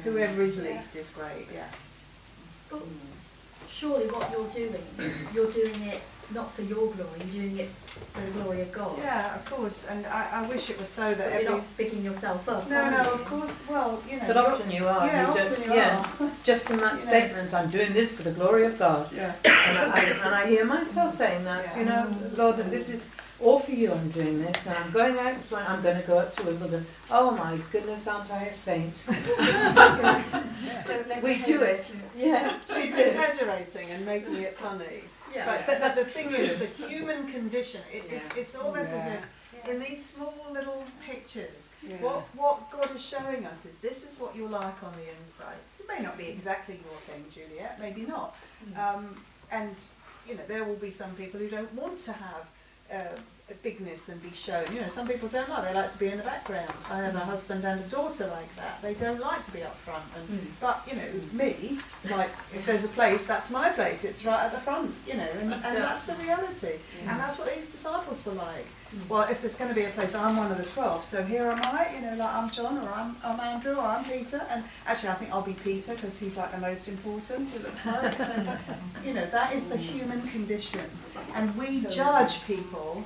Whoever is least is great, yeah. Surely what you're doing, you're doing it not for your glory, you're doing it for the glory of God. Yeah, of course, and I, I wish it was so that But every... you're not picking yourself up. No, no, you? of course, well, you know... But often you are. Yeah, you often don't, you yeah. are. (laughs) Just in that You know. statement, I'm doing this for the glory of God. Yeah. And I, and I hear myself saying that, you know, Lord, that this is all for you, I'm doing this, and I'm going out, so I'm going to go up to Wimbledon. Oh my goodness, aren't I a saint? (laughs) (laughs) we do it. Yeah. She's exaggerating and making it funny. Yeah. But, but, but the thing is, the human condition, it, it's, it's almost as Yeah. if in these small little pictures, what, what God is showing us is this is what you're like on the inside. It may not be exactly your thing, Juliet, maybe not. Um, and, you know, there will be some people who don't want to have uh, a bigness and be shown. You know, some people don't like, they like to be in the background. I have a mm. husband and a daughter like that. They don't like to be up front. And, mm. But, you know, me, it's like, if there's a place, that's my place. It's right at the front, you know, and, and that's the reality. And that's what these disciples were like. Well, if there's going to be a place, I'm one of the twelve, so here am I, you know, like I'm John, or I'm, I'm Andrew, or I'm Peter, and actually I think I'll be Peter because he's like the most important, it looks like. So, you know, that is the human condition. And we judge people,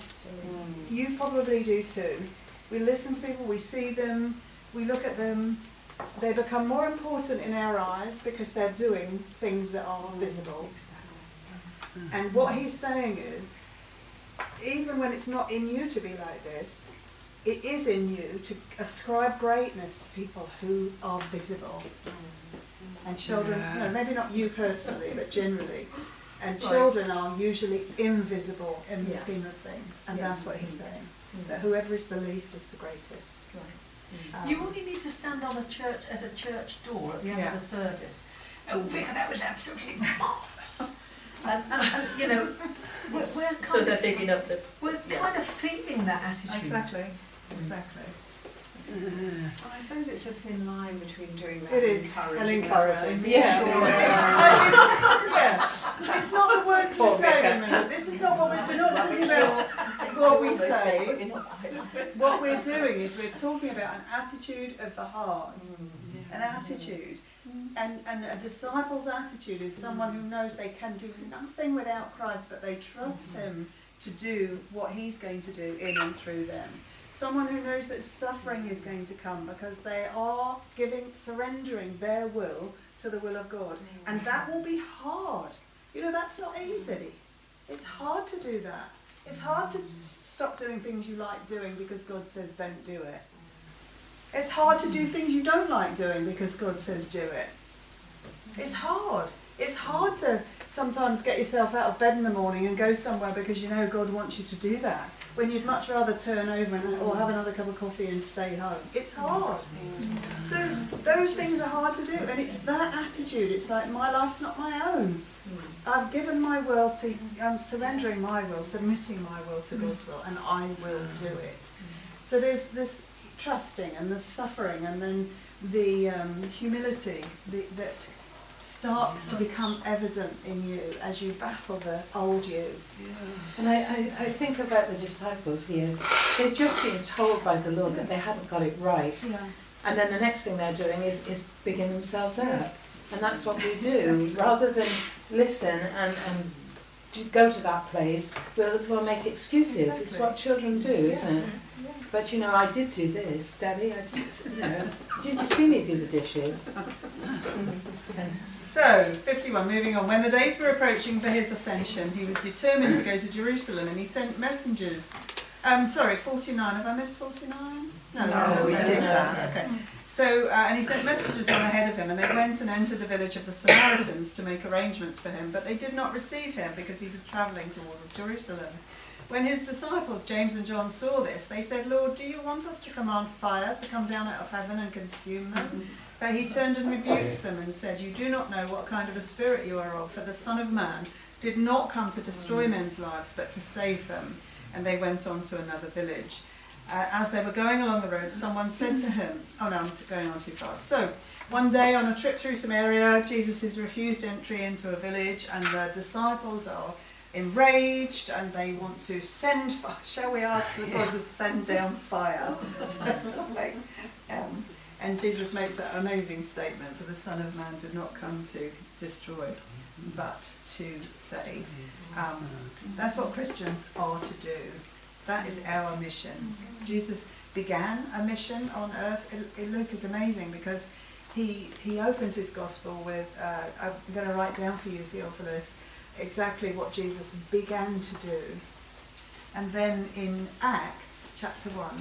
you probably do too. We listen to people, we see them, we look at them, they become more important in our eyes because they're doing things that are visible. And what he's saying is, even when it's not in you to be like this, it is in you to ascribe greatness to people who are visible. Mm-hmm. And children, no, maybe not you personally, but generally. And Right. children are usually invisible in the Yeah. scheme of things, and Yeah. that's what he's mm-hmm. saying. Mm-hmm. That whoever is the least is the greatest. Um, You only need to stand on a church at a church door at the end Yeah. of a service. Oh, Vicar, that was absolutely (laughs) marvellous. And, and, and, you know, we're, we're kind So of they're picking up the. we're yeah. kind of feeding that attitude. Exactly, exactly. Well, I suppose it's a thin line between doing that It and is, encouraging. and encouraging. well. Yeah. Yeah. It's, yeah. It's not the words we say, Vicar. This is not what we, we're not talking about what we say. What we're doing is we're talking about an attitude of the heart. Mm. An attitude. And, and a disciple's attitude is someone who knows they can do nothing without Christ, but they trust mm-hmm. Him to do what He's going to do in and through them. Someone who knows that suffering is going to come because they are giving, surrendering their will to the will of God. And that will be hard. You know, that's not easy. It's hard to do that. It's hard to stop doing things you like doing because God says don't do it. It's hard to do things you don't like doing because God says do it. It's hard. It's hard to sometimes get yourself out of bed in the morning and go somewhere because you know God wants you to do that. When you'd much rather turn over and, or have another cup of coffee and stay home. It's hard. So those things are hard to do, and it's that attitude. It's like my life's not my own. I've given my will to, I'm surrendering my will, submitting my will to God's will, and I will do it. So there's this trusting and the suffering, and then the um, humility that starts to become evident in you as you battle the old you. And I, I, I think about the disciples here. They've just been told by the Lord that they haven't got it right. Yeah. And then the next thing they're doing is, is bigging themselves up. And that's what we do. Rather than listen and, and go to that place, we'll, we'll make excuses. It's what children do, isn't it? But you know, I did do this, Daddy. I did, you know. (laughs) Did you see me do the dishes? (laughs) So, 51, moving on. When the days were approaching for his ascension, he was determined to go to Jerusalem and he sent messengers. Um, sorry, 49. Have I missed 49? No, No, we did that. Okay. So, uh, and he sent messengers on ahead of him, and they went and entered the village of the Samaritans to make arrangements for him, but they did not receive him because he was travelling toward Jerusalem. When his disciples, James and John, saw this, they said, Lord, do you want us to command fire to come down out of heaven and consume them? But he turned and rebuked them and said, You do not know what kind of a spirit you are of, for the Son of Man did not come to destroy men's lives, but to save them. And they went on to another village. Uh, as they were going along the road, someone said to him, Oh no, I'm going on too fast. So, one day on a trip through Samaria, Jesus is refused entry into a village, and the disciples are enraged and they want to send, (laughs) shall we ask the God to (laughs) send down fire? (laughs) So, like, um, and Jesus makes that amazing statement, for the Son of Man did not come to destroy, but to save. Um, that's what Christians are to do. That is our mission. Jesus began a mission on earth. Luke is amazing because he, he opens his gospel with, uh, I'm going to write down for you, Theophilus, exactly what Jesus began to do. And then in Acts chapter 1,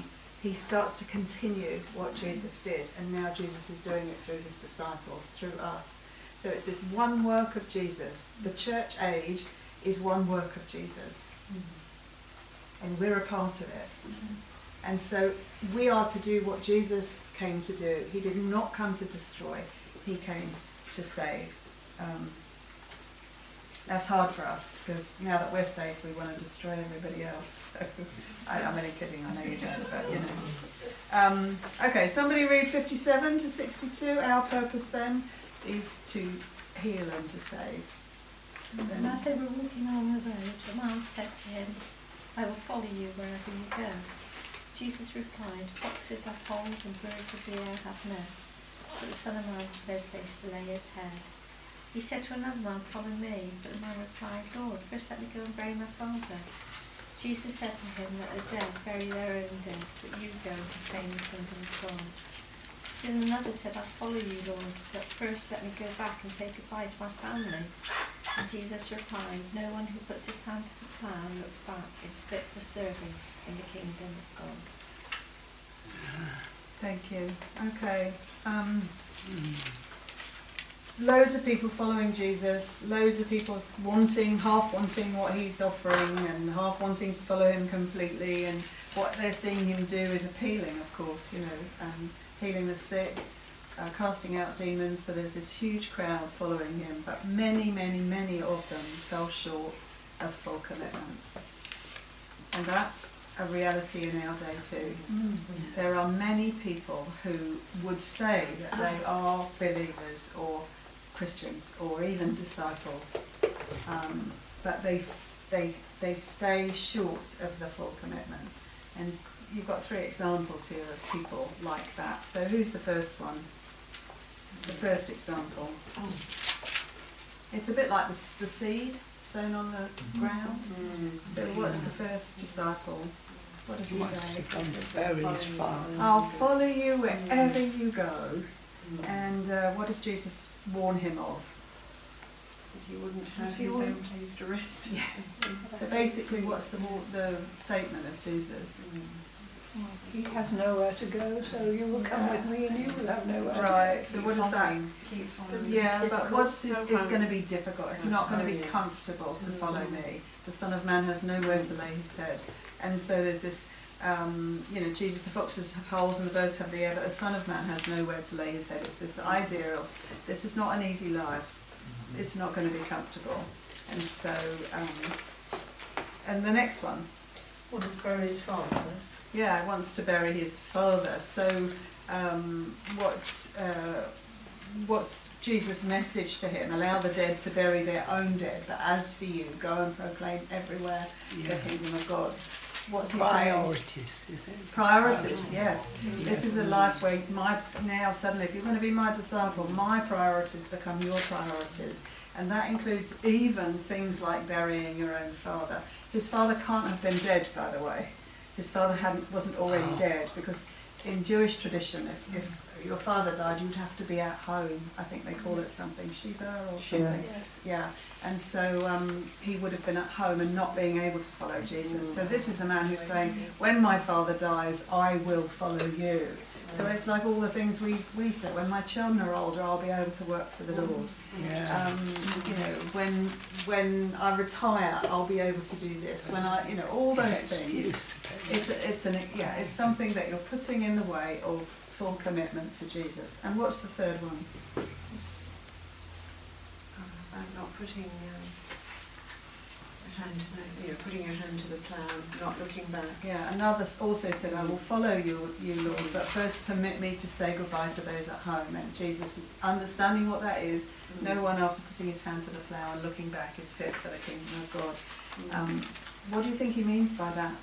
he starts to continue what Jesus did. And now Jesus is doing it through his disciples, through us. So it's this one work of Jesus. The church age is one work of Jesus. And we're a part of it. And so we are to do what Jesus came to do. He did not come to destroy, he came to save. Um, that's hard for us because now that we're saved, we want to destroy everybody else. (laughs) So I, I'm only kidding, I know you don't, but you know. Um, okay, somebody read 57 to 62. Our purpose then is to heal and to save. And then- as they were walking along the road, a man said to him, I will follow you wherever you go. Jesus replied, Foxes have holes and birds of the air have nests, but the Son of Man has no place to lay his head. He said to another man, Follow me. But the man replied, Lord, first let me go and bury my father. Jesus said to him that the dead bury their own dead, but you go and proclaim the kingdom of God. Still another said, I'll follow you, Lord, but first let me go back and say goodbye to my family. And Jesus replied, No one who puts his hand to the plough and looks back is fit for service in the kingdom of God. Thank you. Okay. Um, loads of people following Jesus, loads of people wanting, half wanting what he's offering and half wanting to follow him completely. And what they're seeing him do is appealing, of course, you know, um, healing the sick, uh, casting out demons. So there's this huge crowd following him. But many, many, many of them fell short of full commitment. And that's a reality in our day too. There are many people who would say that they are believers or Christians or even disciples, um, but they, they, they stay short of the full commitment. And you've got three examples here of people like that. So who's the first one? The first example. It's a bit like the, the seed sown on the ground. So what's the first disciple? What does he say? to come to bury his father. I'll follow you wherever you go. And uh, what does Jesus warn him of? That he wouldn't have he his own wouldn't- place to rest. Yeah. (laughs) So basically, what's the wa- the statement of Jesus? Mm. He has nowhere to go, so you will come with me and you will have nowhere to Right. So what does that? Keep following. Yeah, but what's is, is going to be difficult. It's oh, not going to be comfortable to follow mm. me. The Son of Man has nowhere to lay his head, and so there's this. Um, you know, Jesus, the foxes have holes and the birds have the air, but the Son of Man has nowhere to lay his head. It's this idea of this is not an easy life. It's not going to be comfortable, and so. Um, and the next one, What does bury his father first? yeah, wants to bury his father. So, um, what's uh, what's Jesus' message to him? Allow the dead to bury their own dead, but as for you, go and proclaim everywhere Yeah. the kingdom of God. What's he saying? Priorities, is it? Priorities, yes. This is a life where my now suddenly, if you're going to be my disciple, my priorities become your priorities, and that includes even things like burying your own father. His father can't have been dead, by the way. His father hadn't wasn't already Oh. dead because in Jewish tradition, if, if your father died, you'd have to be at home. I think they call it something shiva or Shiva. something. Yeah, and so um, he would have been at home and not being able to follow Jesus. So this is a man who's saying, when my father dies, I will follow you. So it's like all the things we, we say, when my children are older, I'll be able to work for the Lord. Yeah. Um, you know, when when I retire, I'll be able to do this. When I, you know, all those things. It's, a- it's an, yeah, it's something that you're putting in the way of full commitment to Jesus. And what's the third one? Uh, About not putting um, a hand to the, you know, putting your hand to the plough, not looking back. Yeah, another also said, I will follow you, you Lord, but first permit me to say goodbye to those at home. And Jesus, understanding what that is, no one after putting his hand to the plough and looking back is fit for the kingdom of God. Um, what do you think he means by that?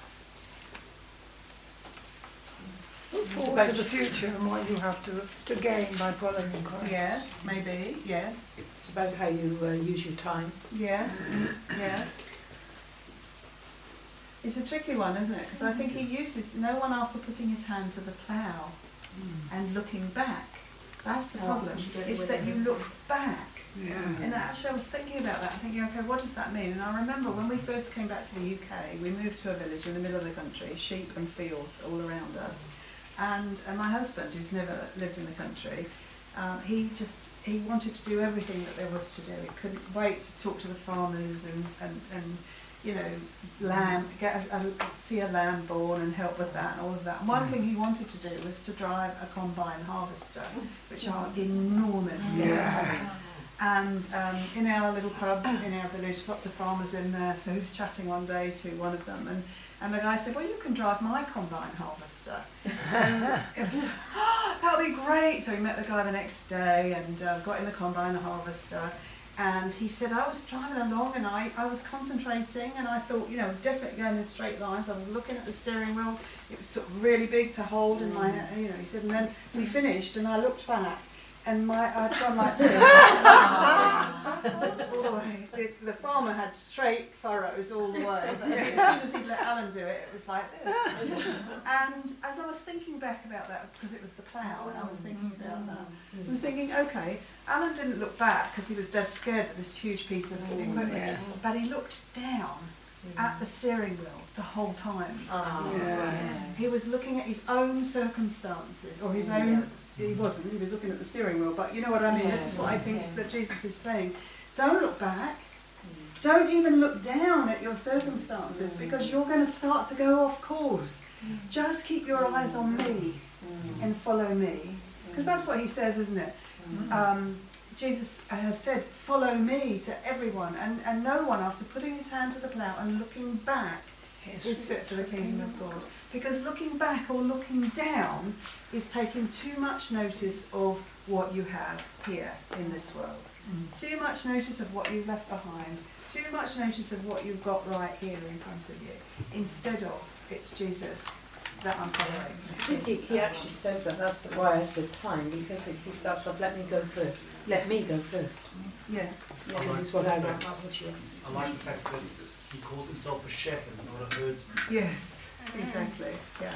Look forward to the future and what you have to, to gain by following Christ. Yes, maybe, yes, It's about how you uh, use your time. yes, yes. It's a tricky one, isn't it? Because I think he uses no one after putting his hand to the plough and looking back. That's the Oh, problem. you don't know It's that you look back. Yeah. And actually, I was thinking about that, thinking, okay, what does that mean? And I remember when we first came back to the UK, we moved to a village in the middle of the country, sheep and fields all around us. And, and my husband, who's never lived in the country, um, he just he wanted to do everything that there was to do. He couldn't wait to talk to the farmers and, and, and you know, lamb, mm. get a, a, see a lamb born and help with that and all of that. And one mm. thing he wanted to do was to drive a combine harvester, which are mm. enormous things. Yeah. And um, in our little pub in our village, lots of farmers in there. So he was chatting one day to one of them, and, and the guy said, "Well, you can drive my combine harvester." So (laughs) it was, oh, that'll be great. So we met the guy the next day and uh, got in the combine harvester. And he said, I was driving along and I, I was concentrating and I thought, you know, definitely going in straight lines. I was looking at the steering wheel. It was sort of really big to hold in my, you know, he said, and then we finished and I looked back and my, I'd gone like this. all the. The, the farmer had straight furrows all the way, but as soon as he'd let Alan do it, it was like this. (laughs) And, as I was thinking back about that, because it was the plough, and I was mm. thinking about that, I was mm. thinking, okay, Alan didn't look back because he was dead scared of this huge piece of mm. equipment, but he looked down at the steering wheel the whole time. Ah, he was looking at his own circumstances, or his own. He wasn't. He was looking at the steering wheel. But you know what I mean. This is what I think Yes. that Jesus is saying. Don't look back. Hmm. Don't even look down at your circumstances hmm. because you're going to start to go off course. Hmm. Just keep your eyes on me and follow me. Because that's what he says, isn't it? Um, Jesus has said, follow me to everyone. And, and no one, after putting his hand to the plough and looking back, is fit for the kingdom of God. Because looking back or looking down is taking too much notice of what you have here in this world. Mm. Too much notice of what you've left behind. Too much notice of what you've got right here in front of you. Instead of, it's Jesus that I'm following. It's He, he that I'm actually says that, that's the why I said time, because he he starts off, let me go first, let me go first. Yeah. Yeah, this is what I want, not want. I like the fact that he calls himself a shepherd, not a herdsman. Yes, exactly. Yeah,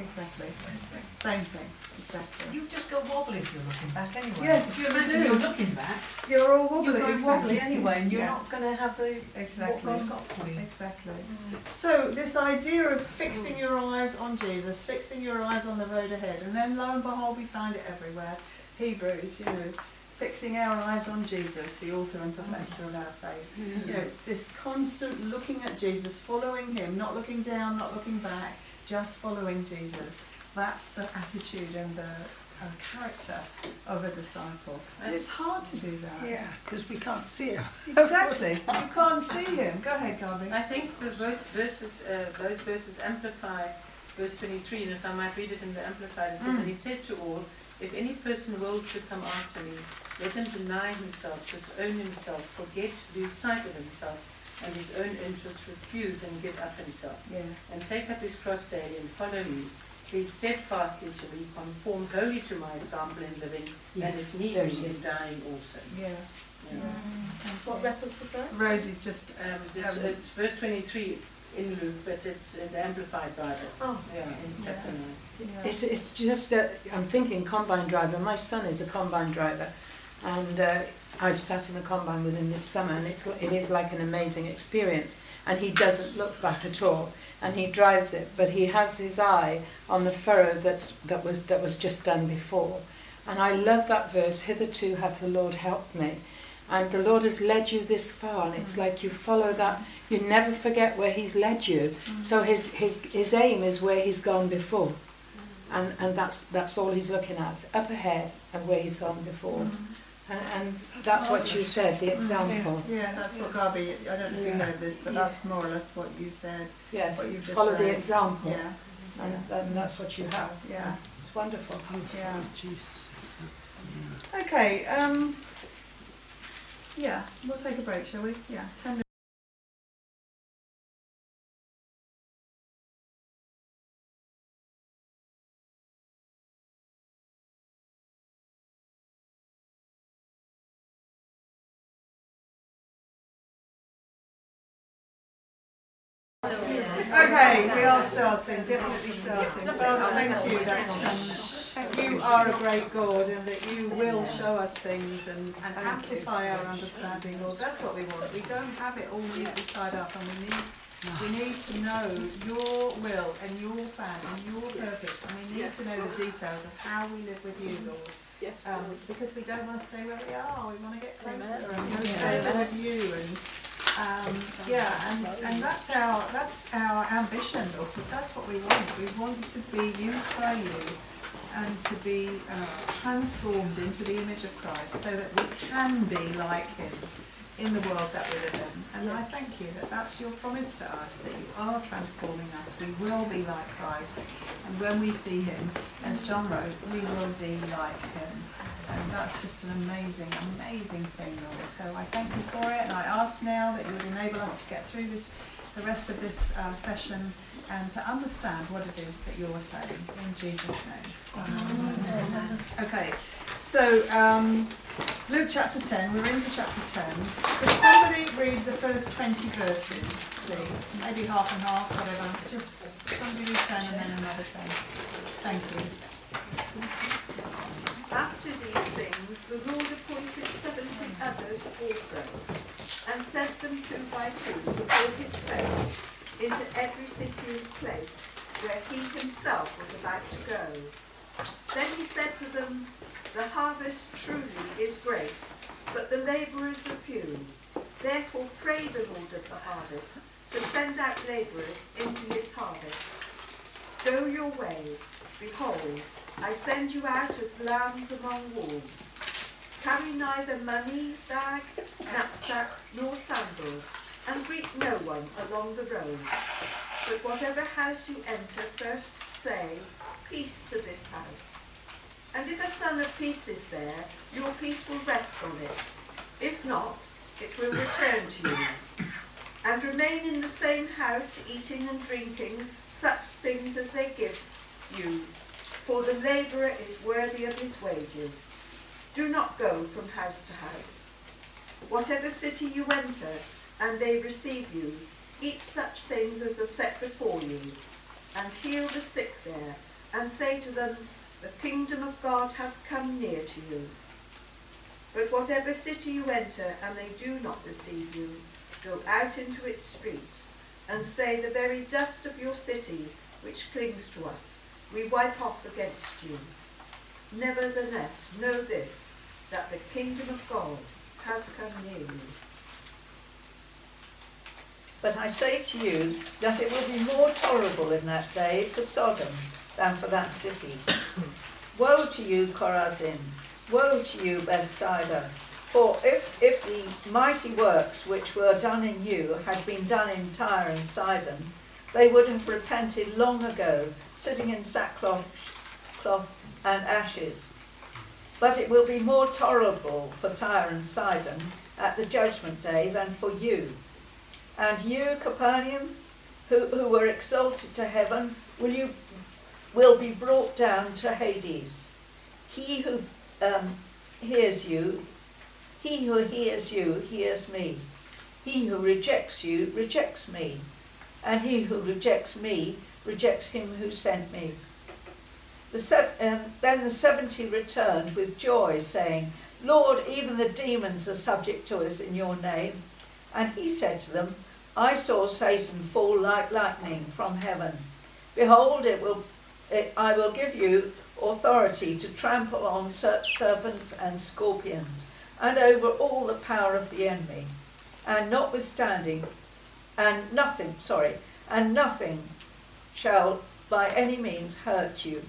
exactly. Same thing, exactly. You just go wobbly if you're looking back anyway. Yes, you you imagine do. you're looking back. You're all wobbly, You're going exactly. wobbly anyway, and you're Yeah. not going to have the Exactly. what God's got for you. Exactly. So this idea of fixing your eyes on Jesus, fixing your eyes on the road ahead, and then lo and behold, we find it everywhere. Hebrews, you know, fixing our eyes on Jesus, the author and perfecter of our faith. You know, it's this constant looking at Jesus, following him, not looking down, not looking back, just following Jesus. That's the attitude and the uh, character of a disciple. And it's hard to do that. Yeah, because we can't see him. (laughs) Exactly. You can't see him. Go ahead, Garby. I think the verse, verses, uh, those verses amplify verse 23, and if I might read it in the Amplified, it says, Mm. And he said to all, If any person wills to come after me, let him deny himself, disown himself, forget, lose sight of himself, and his own interests refuse and give up himself, Yeah. and take up his cross daily and follow me. Cleave steadfastly to me, conform wholly to my example in living, and Yes, as need there be in is. dying also. Yeah. Yeah. What reference was that? Rosie's just Um, this, Um, it's verse 23 in Luke, but it's in the Amplified Bible. Oh. Yeah, in chapter 9. yeah. It's, it's just, uh, I'm thinking combine driver. My son is a combine driver, and uh, I've sat in a combine with him this summer, and it's, it is like an amazing experience. And he doesn't look back at all, and he drives it, but he has his eye on the furrow that's, that, was, that was just done before. And I love that verse, hitherto hath the Lord helped me. And the Lord has led you this far, and it's mm. like you follow that, you never forget where He's led you. Mm. So his, his, his aim is where He's gone before mm. and, and that's that's all he's looking at, up ahead and where he's gone before. And, and that's what you said, the example. Yeah, that's what Garby, I don't know if you Yeah. heard this, but that's more or less what you said. Yes, What you've just follow the example, Yeah, and, and that's what you have. yeah, It's wonderful. yeah. Jesus. Okay, um, yeah, we'll take a break, shall we? Yeah, ten minutes. Okay, we are starting, definitely starting. Father, thank you that um, you are a great God and that you will show us things and, and amplify our understanding, Lord. That's what we want. We don't have it all neatly tied up and we need we need to know your will and your plan and your purpose and we need to know the details of how we live with you, Lord. Yes. Um, because we don't want to stay where we are, we want to get closer and go further with you and um, yeah, and, and that's our that's our ambition, Lord. That's what we want. We want to be used by you and to be uh, transformed into the image of Christ, so that we can be like Him in the world that we live in. And I thank you that that's your promise to us, that you are transforming us. We will be like Christ, and when we see Him, as John wrote, we will be like Him. And that's just an amazing, amazing thing, Lord. So I thank you for it, and I ask now that you would enable us to get through this, the rest of this uh, session, and to understand what it is that you're saying. In Jesus' name. Amen. Okay, so um, Luke chapter 10, we're into chapter 10. Could somebody read the first 20 verses, please? Maybe half and half, whatever. Just somebody read 10 and then another 10. Thank you. After these things, the Lord appointed seventy others also, and sent them two by two before his face into every city and place where he himself was about to go. Then he said to them, The harvest truly is great, but the labourers are few. Therefore pray the Lord of the harvest to send out labourers into his harvest. Go your way. Behold, I send you out as lambs among wolves. Carry neither money, bag, knapsack, nor sandals, and greet no one along the road. But whatever house you enter, first say, Peace to this house. And if a son of peace is there, your peace will rest on it. If not, it will return to you. And remain in the same house, eating and drinking such things as they give you, for the labourer is worthy of his wages. Do not go from house to house. Whatever city you enter, and they receive you, eat such things as are set before you, and heal the sick there, and say to them, The kingdom of God has come near to you. But whatever city you enter, and they do not receive you, go out into its streets, and say, The very dust of your city, which clings to us, we wipe off against you. Nevertheless, know this, that the kingdom of God has come near you. But I say to you that it will be more tolerable in that day for Sodom than for that city. Woe to you, Chorazin! Woe to you, Bethsaida! For if, if the mighty works which were done in you had been done in Tyre and Sidon, they would have repented long ago, sitting in sackcloth cloth and ashes. But it will be more tolerable for Tyre and Sidon at the judgment day than for you. And you, Capernaum, who, who were exalted to heaven, will you will be brought down to Hades. He who um, hears you, he who hears you hears me. He who rejects you rejects me, and he who rejects me rejects him who sent me. The um, then the seventy returned with joy, saying, Lord, even the demons are subject to us in your name. And he said to them, I saw Satan fall like lightning from heaven. Behold, it will, it, I will give you authority to trample on ser- serpents and scorpions, and over all the power of the enemy. And notwithstanding, and nothing, sorry, and nothing shall by any means hurt you.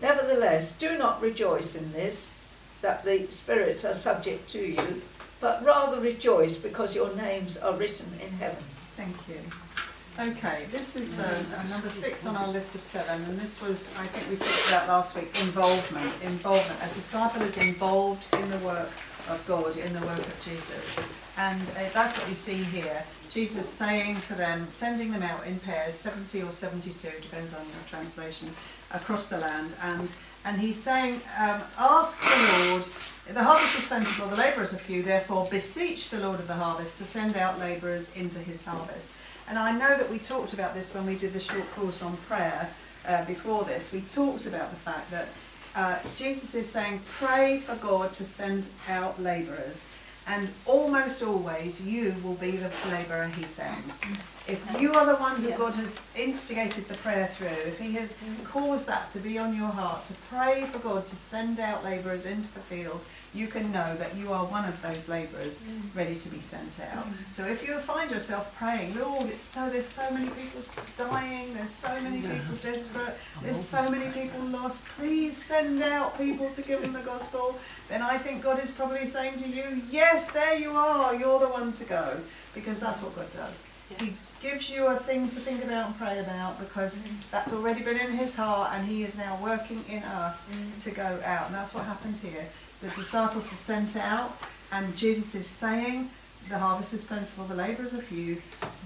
Nevertheless, do not rejoice in this, that the spirits are subject to you, but rather rejoice because your names are written in heaven. Thank you. Okay, this is the uh, number six on our list of seven, and this was, I think we talked about last week, involvement. Involvement. A disciple is involved in the work of God, in the work of Jesus. And uh, that's what you see here. Jesus saying to them, sending them out in pairs, 70 or 72, depends on your translation, across the land. And, and he's saying, um, ask the Lord, the harvest is plentiful, the labourers are few, therefore beseech the Lord of the harvest to send out labourers into his harvest. And I know that we talked about this when we did the short course on prayer uh, before this. We talked about the fact that uh, Jesus is saying, pray for God to send out labourers. And almost always you will be the labourer he sends. If you are the one who Yeah. God has instigated the prayer through, if he has caused that to be on your heart, to pray for God to send out labourers into the field, you can know that you are one of those labourers ready to be sent out. So if you find yourself praying, Lord, it's so there's so many people dying, there's so many people desperate, there's so many people lost, please send out people to give them the gospel, then I think God is probably saying to you, Yes, there you are, you're the one to go. Because that's what God does. He gives you a thing to think about and pray about because that's already been in his heart and he is now working in us to go out. And that's what happened here. The disciples were sent out and Jesus is saying, the harvest is plentiful, the labourers are few.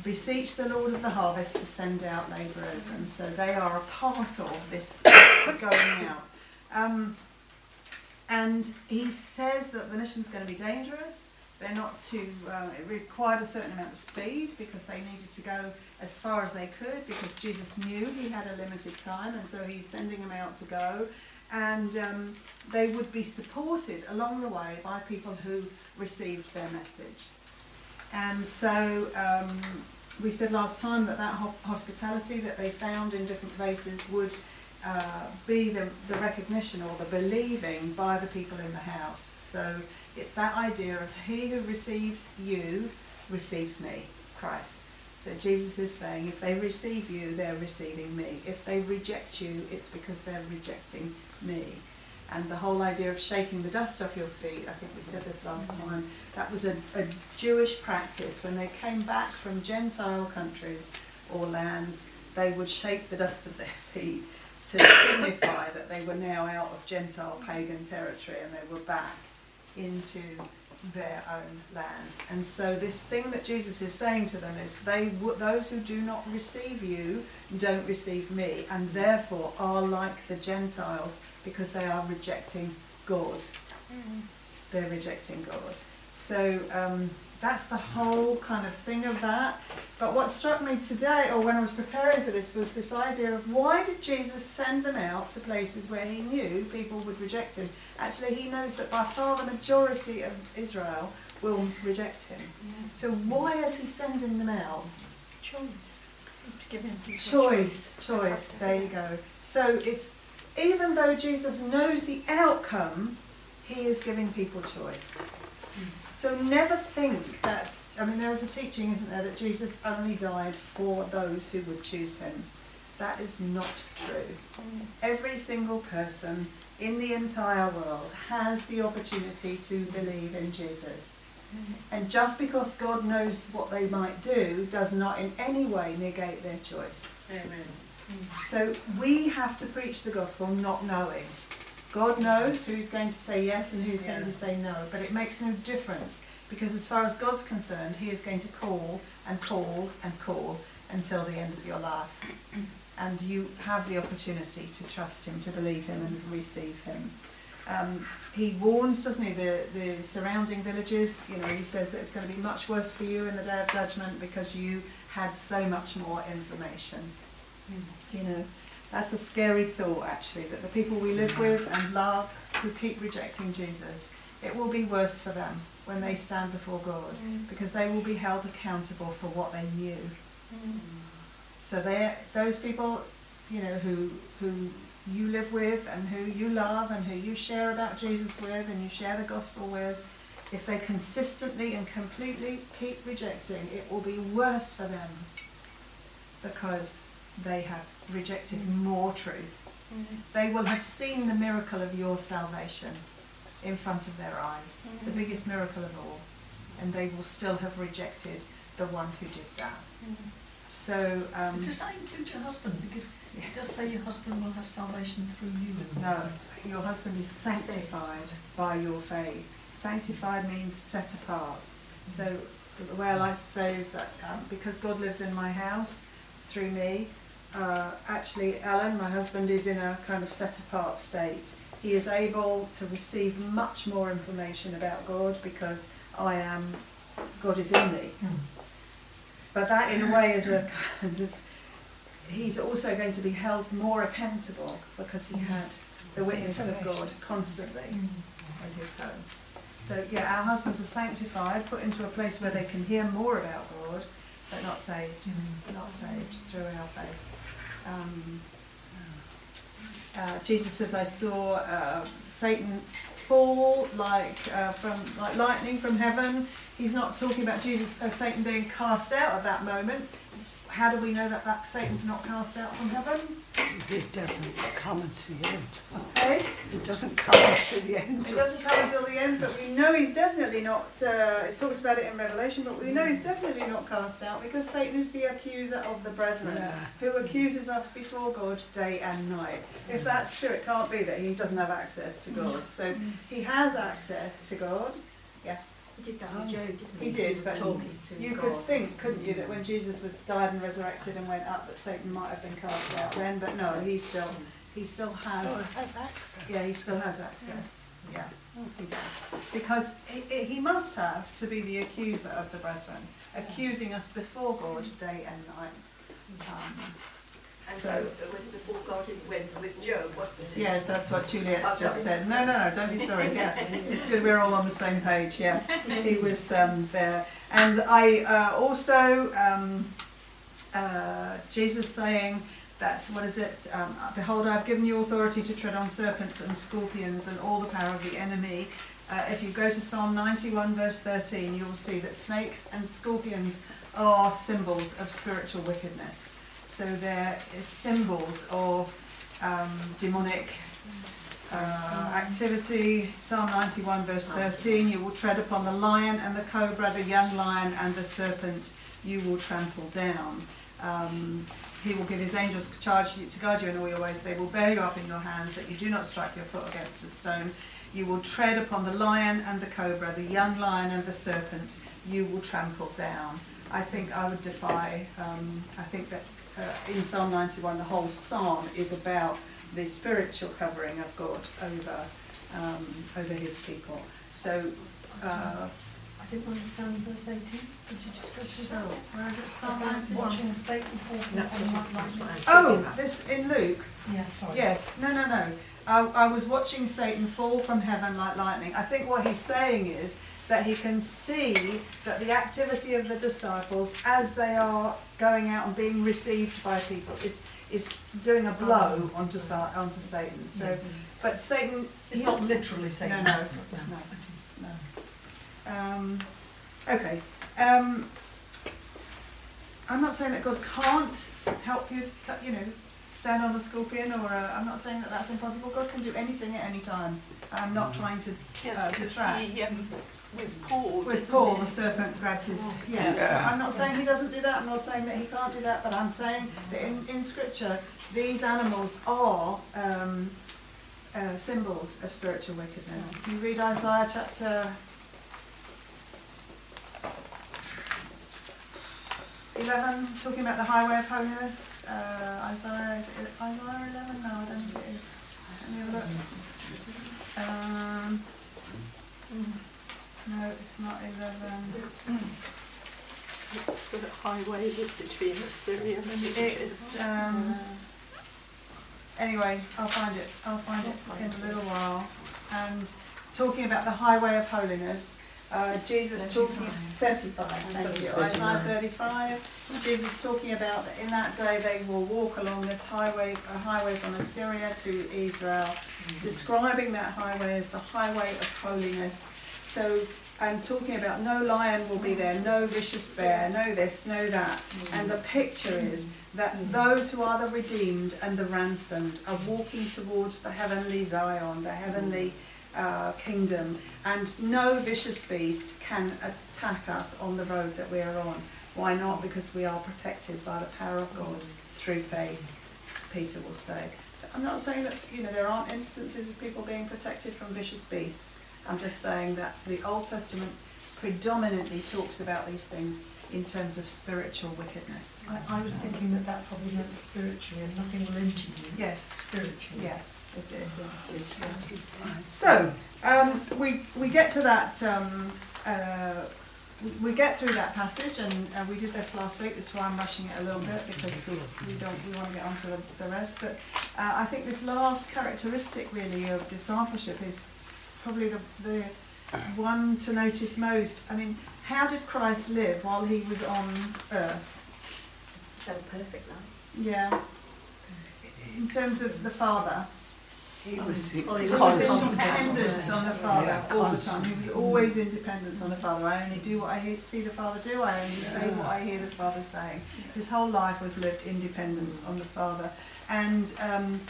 Beseech the Lord of the harvest to send out labourers. And so they are a part of this (coughs) going out. Um, and he says that the mission's going to be dangerous. They're not too, uh, it required a certain amount of speed because they needed to go as far as they could because Jesus knew he had a limited time and so he's sending them out to go. And um, they would be supported along the way by people who received their message. And so um, we said last time that that hospitality that they found in different places would uh, be the, the recognition or the believing by the people in the house. So it's that idea of he who receives you receives me, Christ. So Jesus is saying if they receive you, they're receiving me. If they reject you, it's because they're rejecting me. And the whole idea of shaking the dust off your feet, I think we said this last mm-hmm. time, that was a, a Jewish practice. When they came back from Gentile countries or lands, they would shake the dust of their (laughs) feet to signify that they were now out of Gentile pagan territory and they were back into their own land. And so this thing that Jesus is saying to them is they those who do not receive you don't receive me and therefore are like the Gentiles because they are rejecting God. They're rejecting God. So um, that's the whole kind of thing of that. But what struck me today, or when I was preparing for this, was this idea of why did Jesus send them out to places where he knew people would reject him? Actually, he knows that by far the majority of Israel will reject him. So why is he sending them out? Choice. To give him people Choice, choice. There you go. So it's even though Jesus knows the outcome, he is giving people choice. So never think that. I mean, there is a teaching, isn't there, that Jesus only died for those who would choose him. That is not true. Every single person in the entire world has the opportunity to believe in Jesus. And just because God knows what they might do does not in any way negate their choice. Amen. So we have to preach the gospel not knowing. God knows who's going to say yes and who's going to say no, but it makes no difference because as far as God's concerned, He is going to call and call and call until the end of your life. (clears throat) And you have the opportunity to trust Him, to believe Him and receive Him. Um, he warns, doesn't he, the, the surrounding villages. You know, he says that it's going to be much worse for you in the day of judgment because you had so much more information. You know, that's a scary thought, actually, that the people we live with and love who keep rejecting Jesus, it will be worse for them when they stand before God mm. because they will be held accountable for what they knew. Mm. So they, those people, you know, who who you live with and who you love and who you share about Jesus with and you share the gospel with, if they consistently and completely keep rejecting, it will be worse for them because they have rejected more truth. They will have seen the miracle of your salvation in front of their eyes, the biggest miracle of all, and they will still have rejected the one who did that. So, um, Does that include your husband? Because it does say your husband will have salvation through you. no, your husband is sanctified by your faith. Sanctified means set apart. So the way I like to say is that um, because God lives in my house through me, uh, actually Alan, my husband, is in a kind of set apart state. He is able to receive much more information about God because I am, God is in me. Hmm. But that in a way is a kind of, he's also going to be held more accountable because he had the witness of God constantly hmm. in his home. So yeah, our husbands are sanctified, put into a place where they can hear more about God, but not saved, hmm. not saved through our faith. Um, uh, Jesus says, "I saw uh, Satan fall like uh, from like lightning from heaven." He's not talking about Jesus, uh, Satan being cast out at that moment. How do we know that, that Satan's not cast out from heaven? It doesn't come until the end. Hey? It doesn't come until the end. It doesn't come until the end, but we know he's definitely not. Uh, it talks about it in Revelation, but we know he's definitely not cast out because Satan is the accuser of the brethren, Yeah. who accuses us before God day and night. If that's true, it can't be that he doesn't have access to God. So he has access to God. Yeah. He did that with Job, didn't he? He did, was but talking to you God. could think, couldn't you, that when Jesus was died and resurrected and went up, that Satan might have been cast out then, but no, he still, he still has. Still has access. Yeah, he still has access. Yeah, he does. Because he, he he must have to be the accuser of the brethren, accusing us before God day and night. Um, And so, it was before God went with Job, wasn't it? yes, that's what Juliet's Oh, just said. No, no, no, don't be sorry. Yeah, (laughs) it's good we're all on the same page. Yeah, (laughs) he was um, there. And I uh, also, um, uh, Jesus saying that, what is it? Um, Behold, I have given you authority to tread on serpents and scorpions and all the power of the enemy. Uh, if you go to Psalm 91, verse 13, you will see that snakes and scorpions are symbols of spiritual wickedness. So they're symbols of um, demonic uh, activity. Psalm 91, verse 13, you will tread upon the lion and the cobra, the young lion and the serpent you will trample down. Um, he will give his angels charge to guard you in all your ways. They will bear you up in your hands that you do not strike your foot against a stone. You will tread upon the lion and the cobra, the young lion and the serpent you will trample down. I think I would defy, um, I think that in Psalm 91 the whole psalm is about the spiritual covering of God over, um, over his people. So, uh, I didn't understand verse 18. Could you just go through that? Where is it? Psalm 91? Watching Satan fall from That's what- like that's what lightning. Oh, this in Luke. Yeah, sorry. Yes, no, no, no. I, I was watching Satan fall from heaven like lightning. I think what he's saying is that he can see that the activity of the disciples as they are going out and being received by people is is doing a blow onto onto Satan. So, but Satan. It's not literally saying No, no, no, no. Um, okay. Um, I'm not saying that God can't help you, to, you know, stand on a scorpion, or i I'm not saying that that's impossible. God can do anything at any time. I'm not trying to Yes, uh, because detract. he, um, with Paul, With Paul, he? the serpent grabbed his. Yeah. Yeah. So I'm not saying he doesn't do that. I'm not saying that he can't do that. But I'm saying that in, in Scripture, these animals are um, uh, symbols of spiritual wickedness. If you read Isaiah chapter 11, talking about the highway of holiness. Uh, Isaiah, is it Isaiah 11? No, I don't think it is. Let me have a look. Um, no, it's not 11. It's the highway between Assyria and Egypt. It's, um, anyway, I'll find it, I'll find it in a little while. And talking about the highway of holiness, uh, Jesus talking, thirty-five, thank you, Isaiah thirty-five. Jesus talking about that in that day they will walk along this highway, a highway from Assyria to Israel, describing that highway as the highway of holiness. So, and talking about no lion will be there, no vicious bear, no this, no that. And the picture is that those who are the redeemed and the ransomed are walking towards the heavenly Zion, the heavenly uh, kingdom, and no vicious beast can attack us on the road that we are on. Why not? Because we are protected by the power of God through faith, Peter will say. So I'm not saying that you know there aren't instances of people being protected from vicious beasts. I'm just saying that the Old Testament predominantly talks about these things in terms of spiritual wickedness. I, I was thinking that that probably meant spiritually and nothing you. Yes. Spiritually. Yes, it did. So, um, we, we get to that, um, uh, we- we get through that passage, and uh, we did this last week, that's why I'm rushing it a little bit, because we, we don't, we want to get on to the, the rest, but uh, I think this last characteristic really of discipleship is probably the, the one to notice most. I mean, how did Christ live while he was on earth? So perfect life. Yeah. In terms of the Father, He was Oh, He he was was in constant. dependence on the Father Yeah, all the time. He was always in dependence on the Father. I only do what I hear, see the Father do. I only say what I hear the Father saying. His whole life was lived in dependence on the Father. And um,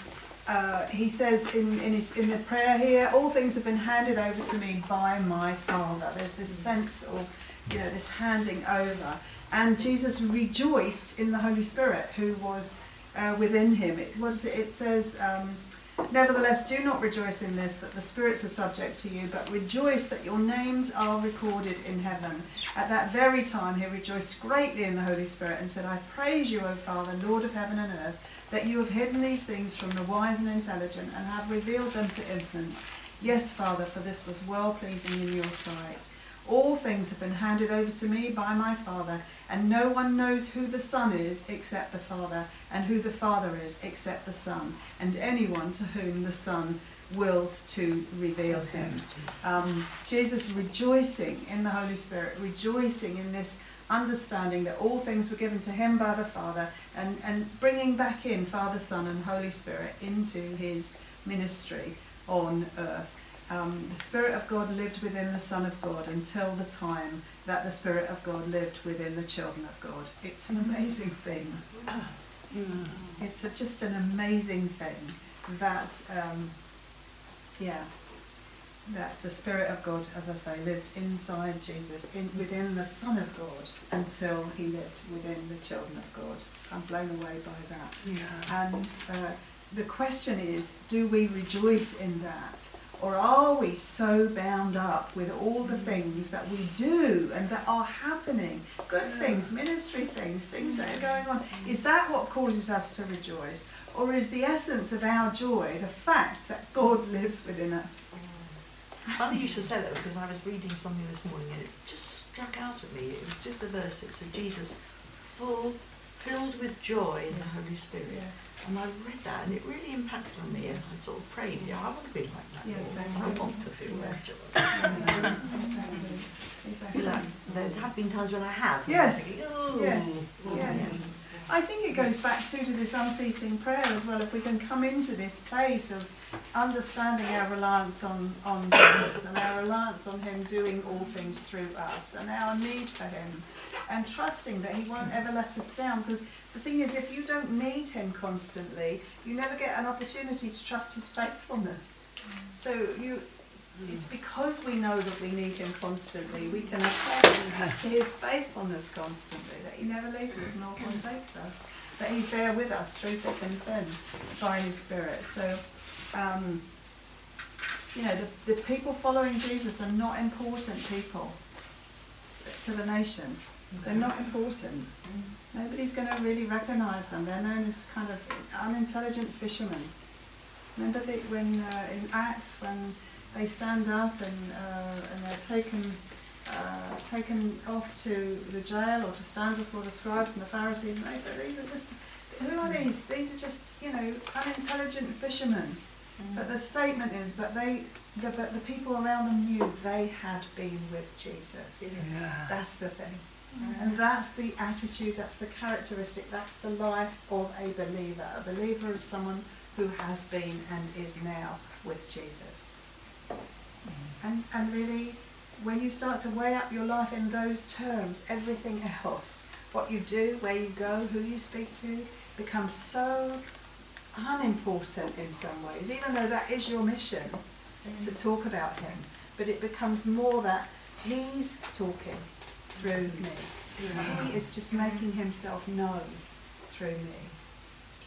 uh, he says in, in, his, in the prayer here, all things have been handed over to me by my Father. There's this sense of, you know, this handing over. And Jesus rejoiced in the Holy Spirit who was uh, within him. It, what is it? It says, um, Nevertheless, do not rejoice in this, that the spirits are subject to you, but rejoice that your names are recorded in heaven. At that very time, he rejoiced greatly in the Holy Spirit and said, I praise you, O Father, Lord of heaven and earth, that you have hidden these things from the wise and intelligent and have revealed them to infants. Yes, Father, for this was well pleasing in your sight. All things have been handed over to me by my Father, and no one knows who the Son is except the Father, and who the Father is except the Son, and anyone to whom the Son wills to reveal him. Um, Jesus rejoicing in the Holy Spirit, rejoicing in this understanding that all things were given to him by the Father, and, and bringing back in Father, Son, and Holy Spirit into his ministry on earth. Um, the Spirit of God lived within the Son of God until the time that the Spirit of God lived within the children of God. It's an amazing thing. It's a, just an amazing thing that, um, yeah, that the Spirit of God, as I say, lived inside Jesus, in, within the Son of God, until he lived within the children of God. I'm blown away by that. Yeah. And uh, the question is, do we rejoice in that? Or are we so bound up with all the mm. things that we do and that are happening? Good things, ministry things, things that are going on. Mm. Is that what causes us to rejoice? Or is the essence of our joy the fact that God (laughs) lives within us? Mm. Funny you should say that because I was reading something this morning and it just struck out at me. It was just a verse. It said Jesus, full, filled with joy in the Holy Spirit. And I read that and it really impacted on me and I sort of prayed, yeah, I want to be like that. Yeah, exactly. I want to feel that joy. (laughs) exactly. Exactly. Like, there have been times when I have. Yes. thinking, "Oh, Yes. oh, Yes. I think it goes back too to this unceasing prayer as well. If we can come into this place of understanding our reliance on, on Jesus and our reliance on Him doing all things through us and our need for Him and trusting that He won't ever let us down. Because the thing is, if you don't need Him constantly, you never get an opportunity to trust His faithfulness. So you, it's because we know that we need Him constantly, we can attest His faithfulness constantly, that He never leaves us nor forsakes us, that He's there with us through thick and thin by His Spirit. So, um, you know, the, the people following Jesus are not important people to the nation. They're not important. Nobody's going to really recognise them. They're known as kind of unintelligent fishermen. Remember the, when uh, in Acts when they stand up and uh, and they're taken uh, taken off to the jail or to stand before the scribes and the Pharisees, and they say these are just who are these? These are just you know unintelligent fishermen. But the statement is, but they, the, but the people around them knew they had been with Jesus. Yeah. That's the thing. And that's the attitude, that's the characteristic, that's the life of a believer. A believer is someone who has been and is now with Jesus. And, and really, when you start to weigh up your life in those terms, everything else, what you do, where you go, who you speak to, becomes so unimportant in some ways, even though that is your mission to talk about him. But it becomes more that he's talking through me. He is just making himself known through me.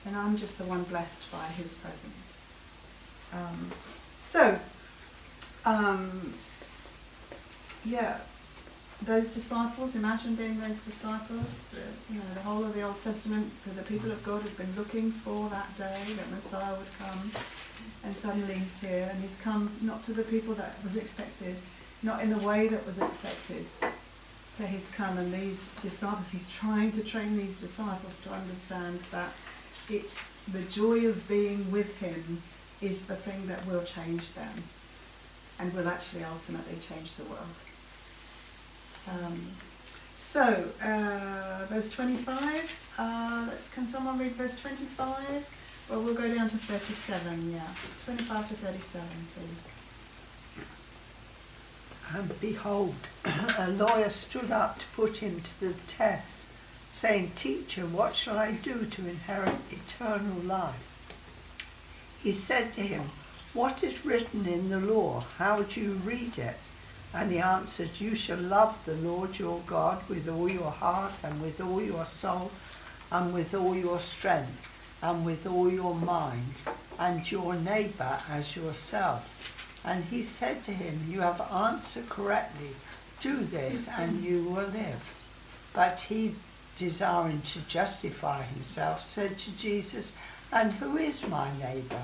And I'm just the one blessed by his presence. Um, so, um, yeah, those disciples, imagine being those disciples, the, you know, the whole of the Old Testament, the, the people of God have been looking for that day that Messiah would come, and suddenly he's here, and he's come not to the people that was expected, not in the way that was expected, but he's come, and these disciples, he's trying to train these disciples to understand that it's the joy of being with him is the thing that will change them, and will actually ultimately change the world. Um, so, uh, verse 25, uh, let's, can someone read verse 25? Well, we'll go down to 37, yeah. 25 to 37, please. And behold, a lawyer stood up to put him to the test, saying, Teacher, what shall I do to inherit eternal life? He said to him, What is written in the law? How do you read it? And he answered, You shall love the Lord your God with all your heart and with all your soul and with all your strength and with all your mind and your neighbour as yourself. And he said to him, You have answered correctly. Do this and you will live. But he, desiring to justify himself, said to Jesus, And who is my neighbour?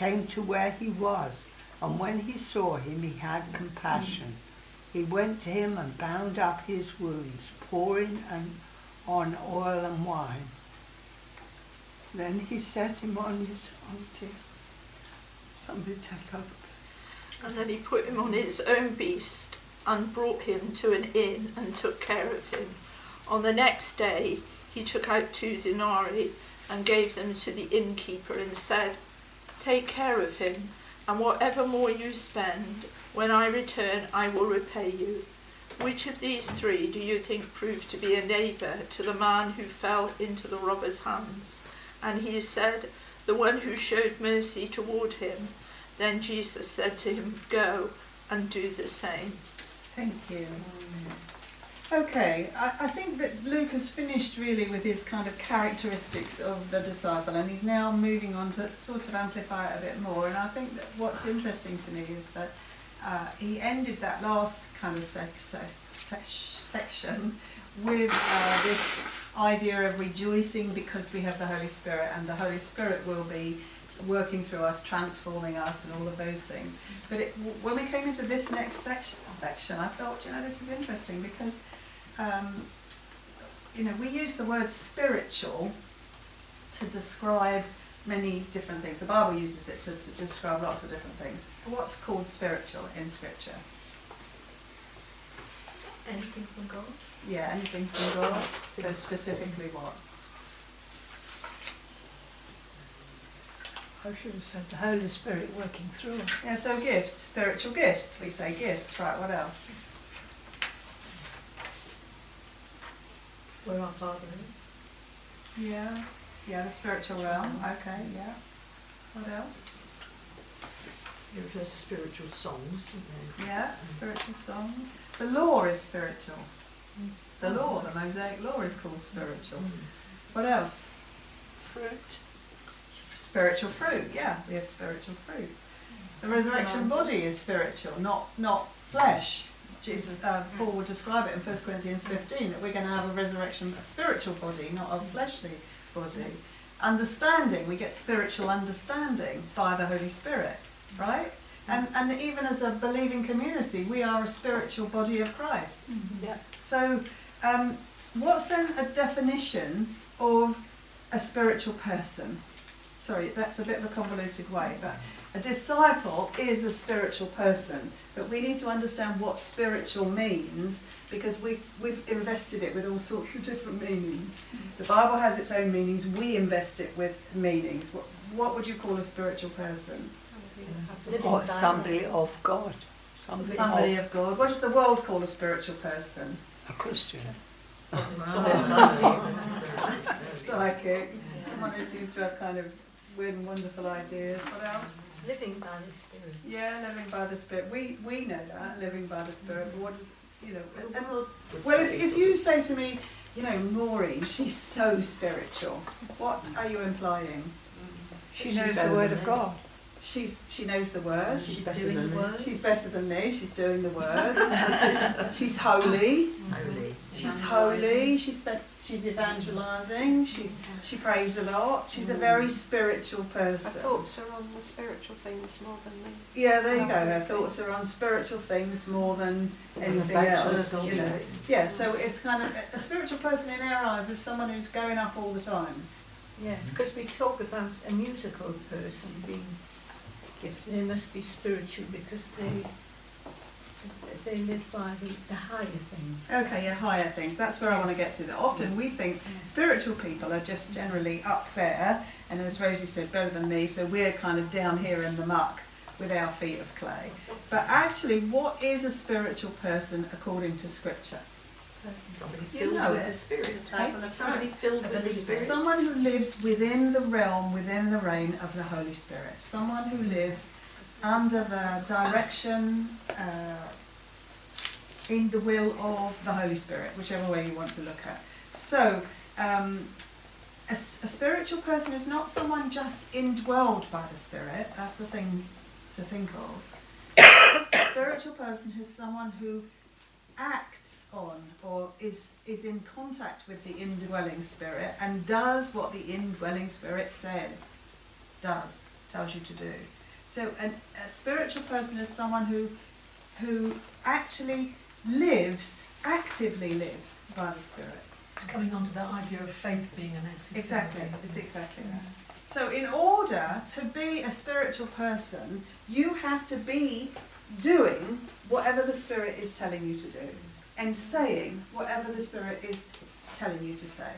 came to where he was, and when he saw him, he had compassion. He went to him and bound up his wounds, pouring on oil and wine. Then he set him on his oh dear. Somebody take over. And then he put him on his own beast and brought him to an inn and took care of him. On the next day he took out two denarii and gave them to the innkeeper and said, Take care of him, and whatever more you spend, when I return I will repay you. Which of these three do you think proved to be a neighbour to the man who fell into the robber's hands? And he said, The one who showed mercy toward him. Then Jesus said to him, Go and do the same. Thank you. Okay, I, I think that Luke has finished really with his kind of characteristics of the disciple and he's now moving on to sort of amplify it a bit more. And I think that what's interesting to me is that uh, he ended that last kind of sec- sec- sec- section with uh, this idea of rejoicing because we have the Holy Spirit and the Holy Spirit will be working through us, transforming us, and all of those things. But it, w- when we came into this next section, I thought, you know, this is interesting because, um, you know, we use the word spiritual to describe many different things. The Bible uses it to, to describe lots of different things. What's called spiritual in Scripture? Anything from God? Yeah, anything from God. So specifically what? I should have said the Holy Spirit working through. Yeah, so gifts, spiritual gifts. We say gifts, right? What else? Where our Father is? Yeah, yeah, the spiritual realm. Okay, yeah. What else? You refer to spiritual songs, didn't you? Yeah, spiritual songs. The law is spiritual. The mm. law, the Mosaic law, is called spiritual. Mm. What else? Fruit. Spiritual fruit. Yeah, we have spiritual fruit. The resurrection body is spiritual, not not flesh. Jesus, uh, Paul would describe it in 1 Corinthians 15 that we're going to have a resurrection, a spiritual body, not a fleshly body. Understanding, we get spiritual understanding by the Holy Spirit, right? And, and even as a believing community, we are a spiritual body of Christ. Yeah. So, um, what's then a definition of a spiritual person? Sorry, that's a bit of a convoluted way, but a disciple is a spiritual person. But we need to understand what spiritual means because we've, we've invested it with all sorts of different meanings. The Bible has its own meanings, we invest it with meanings. What, what would you call a spiritual person? Or somebody of God. Somebody, Somebody of of God. What does the world call a spiritual person? a Christian. (laughs) Psychic. Someone who seems to have kind of weird and wonderful ideas. What else? Living by the Spirit. Yeah, living by the Spirit. We we know that, living by the Spirit. But what does you know? The and- world well, if, if you say to me, you know, Maureen, she's so spiritual. What are you implying? Mm-hmm. She knows the Word of God. She's she knows the word. She's doing the word. She's better than me. She's doing the (laughs) word. she's holy. Holy. She's holy. She's spent, she's evangelizing. She's she prays a lot. She's a very mm. spiritual person. Her thoughts are on the spiritual things more than me. Yeah, there you oh, go. Her thoughts are on spiritual things more than anything else. You know. Yeah, so it's kind of a spiritual person in our eyes is someone who's going up all the time. Yes, because we talk about a musical person being gifted. They must be spiritual because they they live by the, the higher things. Okay, yeah, higher things. That's where I want to get to. That often we think spiritual people are just generally up there, and as Rosie said, better than me. So we're kind of down here in the muck with our feet of clay. But actually, what is a spiritual person according to Scripture? Somebody You filled know with it. the Spirit. Okay. Somebody filled with the Spirit. Someone who lives within the realm, within the reign of the Holy Spirit. Someone who lives under the direction, uh, in the will of the Holy Spirit, whichever way you want to look at. So, um, a, s- a spiritual person is not someone just indwelled by the Spirit. That's the thing to think of. (coughs) a spiritual person is someone who acts on or is is in contact with the indwelling spirit and does what the indwelling spirit says does tells you to do so an, a spiritual person is someone who who actually lives actively lives by the spirit It's coming on to that idea of faith being an active thing Exactly, again. it's exactly that. So in order to be a spiritual person, you have to be doing whatever the Spirit is telling you to do and saying whatever the Spirit is telling you to say.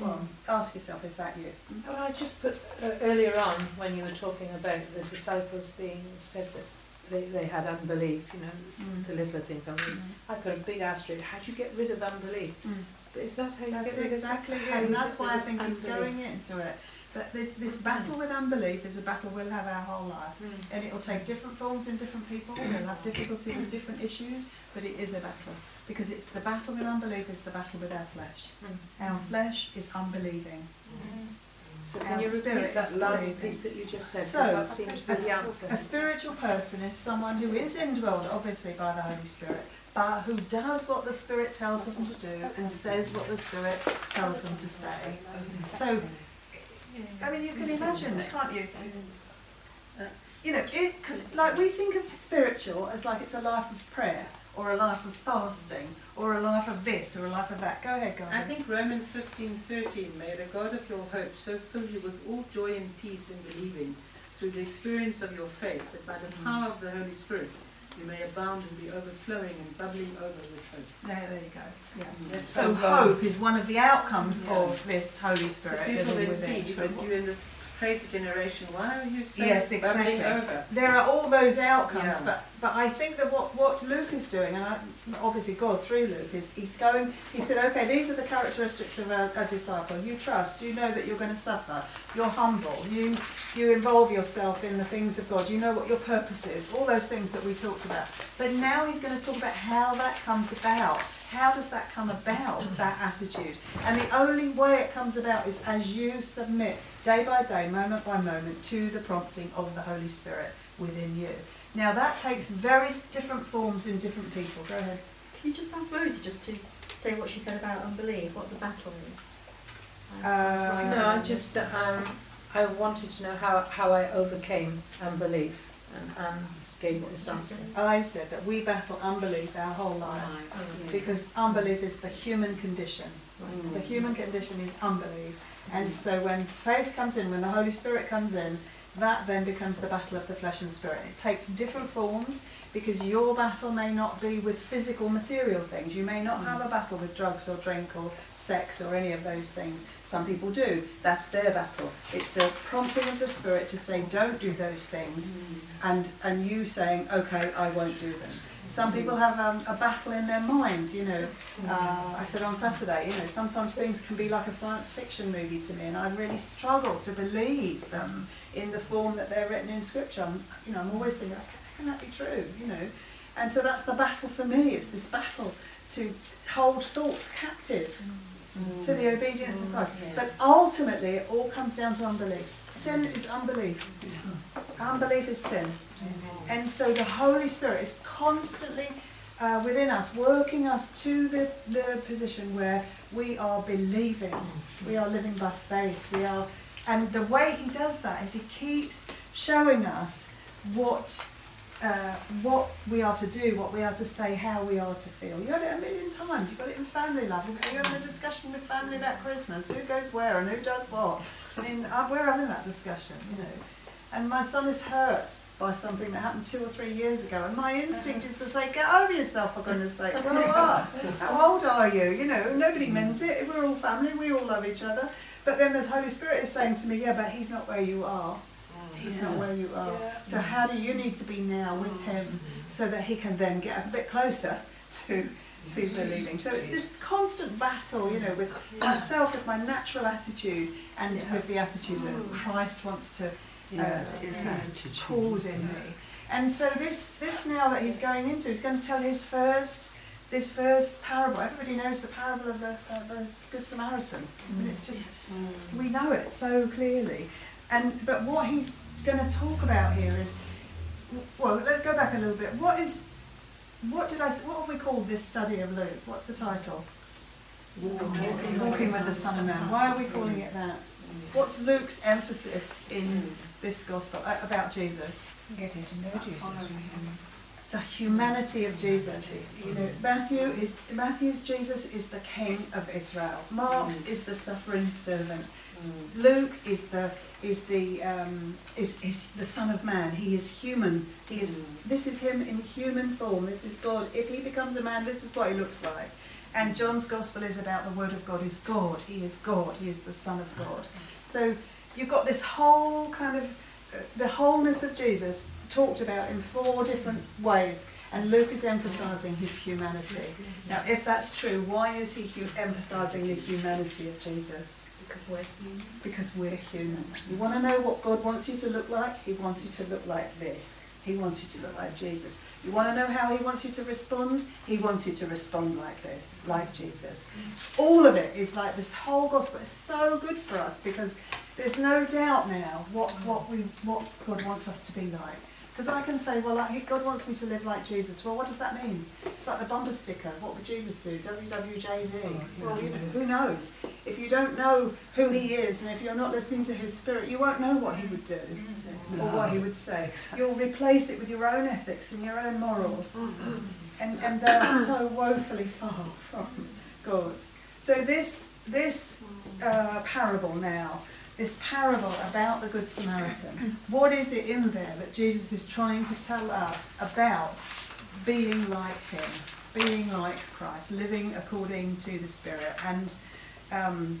Well, ask yourself, is that you? Oh, I just put uh, earlier on when you were talking about the disciples being said that they, they had unbelief, you know, Mm. the little things. I mean, I put a big asterisk. How do you get rid of unbelief? Mm. But is that how you That's get rid exactly of it, how you and that's why I think he's going into it. But this, this battle with unbelief is a battle we'll have our whole life. Mm. And it will take different forms in different people, we'll have difficulty with different issues, but it is a battle. Because it's the battle with unbelief is the battle with our flesh. Mm. Our flesh is unbelieving. So Our you spirit repeat that is last believing. piece that you just said? So, that seems to be a, the answer. a spiritual person is someone who is indwelled, obviously, by the Holy Spirit, but who does what the Spirit tells them to do and says what the Spirit tells them to say. So, I mean, you can imagine, can't you? You know, because like we think of spiritual as like it's a life of prayer or a life of fasting or a life of this or a life of that. Go ahead, go I think Romans fifteen thirteen, may the God of your hope so fill you with all joy and peace in believing, through the experience of your faith, that by the mm. power of the Holy Spirit you may abound and be overflowing and bubbling over with hope. There, there you go. Yeah. Mm. That's So so hope is one of the outcomes Yeah. of this Holy But Spirit people living then see, within. you in this crazy generation, why are you so Yes, exactly. over? There are all those outcomes, Yeah. but but I think that what, what Luke is doing, and I, obviously God through Luke, is he's going. He said, okay, these are the characteristics of a, a disciple. You trust. You know that you're going to suffer. You're humble. You you involve yourself in the things of God. You know what your purpose is. All those things that we talked about. But now he's going to talk about how that comes about. How does that come about, that attitude? And the only way it comes about is as you submit day by day, moment by moment, to the prompting of the Holy Spirit within you. Now that takes very different forms in different people. Go ahead. Can you just ask Rosie just to say what she said about unbelief, what the battle is? I- Uh. No, I just um, I wanted to know how, how I overcame unbelief and um, gave this answer. I said that we battle unbelief our whole life because unbelief is the human condition. The human condition is unbelief. And so when faith comes in, when the Holy Spirit comes in, that then becomes the battle of the flesh and spirit. It takes different forms because your battle may not be with physical material things. You may not have a battle with drugs or drink or sex or any of those things. Some people do. That's their battle. It's the prompting of the Spirit to say, don't do those things, mm. and, and you saying, okay, I won't do them. Some people have um, a battle in their mind, you know. Uh, I said on Saturday, you know, sometimes things can be like a science fiction movie to me, and I really struggle to believe them in the form that they're written in Scripture. I'm, you know, I'm always thinking, how can that be true, you know? And so that's the battle for me. It's this battle to hold thoughts captive to the obedience of Christ. But ultimately, it all comes down to unbelief. Sin is unbelief. Unbelief is sin. And so the Holy Spirit is constantly uh, within us, working us to the, the position where we are believing. We are living by faith. We are, and the way He does that is He keeps showing us what uh, what we are to do, what we are to say, how we are to feel. You heard it a million times. You've got it in family life. You're having a discussion with family about Christmas. Who goes where and who does what. I mean, uh, we're having that discussion, you know. And my son is hurt by something that happened two or three years ago. And my instinct is to say, get over yourself, for goodness sake, grow (laughs) up. How old are you? You know, nobody means it. We're all family. We all love each other. But then the Holy Spirit is saying to me, yeah, but he's not where you are. He's not where you are. So how do you need to be now with mm. him so that he can then get a bit closer to to mm. believing. So it's this constant battle, you know, with myself, with my natural attitude, and with the attitude that mm. Christ wants to Yeah, uh, it is you know, cause in me. And so this this now that he's going into, he's going to tell his first this first parable. Everybody knows the parable of the, uh, the Good Samaritan. And mm, it's just mm. we know it so clearly. And but what he's going to talk about here is well, let's go back a little bit. What is what did I s- what have we called this study of Luke? What's the title? Walking with the Son of Man. Why are we calling it that? Mm. What's Luke's emphasis in this gospel uh, about Jesus? Getting to know Jesus. the humanity of Jesus. You know, Matthew is Matthew's Jesus is the King of Israel. Mark's is the suffering servant. Luke is the is the um, is, is the Son of Man. He is human. He is this is him in human form. This is God. If he becomes a man, this is what he looks like. And John's gospel is about the word of God is God. He is God. He is the Son of God. So you've got this whole kind of uh, the wholeness of Jesus talked about in four different ways, and Luke is emphasising his humanity. Now, if that's true, why is he hu- emphasising the humanity of Jesus? Because we're human. Because we're human. You want to know what God wants you to look like? He wants you to look like this. He wants you to look like Jesus. You want to know how he wants you to respond? He wants you to respond like this, like Jesus. All of it is like this whole gospel is so good for us because there's no doubt now what, what we what God wants us to be like. Because I can say, well, like, God wants me to live like Jesus. Well, what does that mean? It's like the bumper sticker. What would Jesus do? WWJD. Well, you know, who knows? If you don't know who he is and if you're not listening to his spirit, you won't know what he would do or what he would say. You'll replace it with your own ethics and your own morals. And, and they are so woefully far (laughs) from God's. So this, this uh, parable now, this parable about the Good Samaritan, what is it in there that Jesus is trying to tell us about being like him, being like Christ, living according to the Spirit, and um,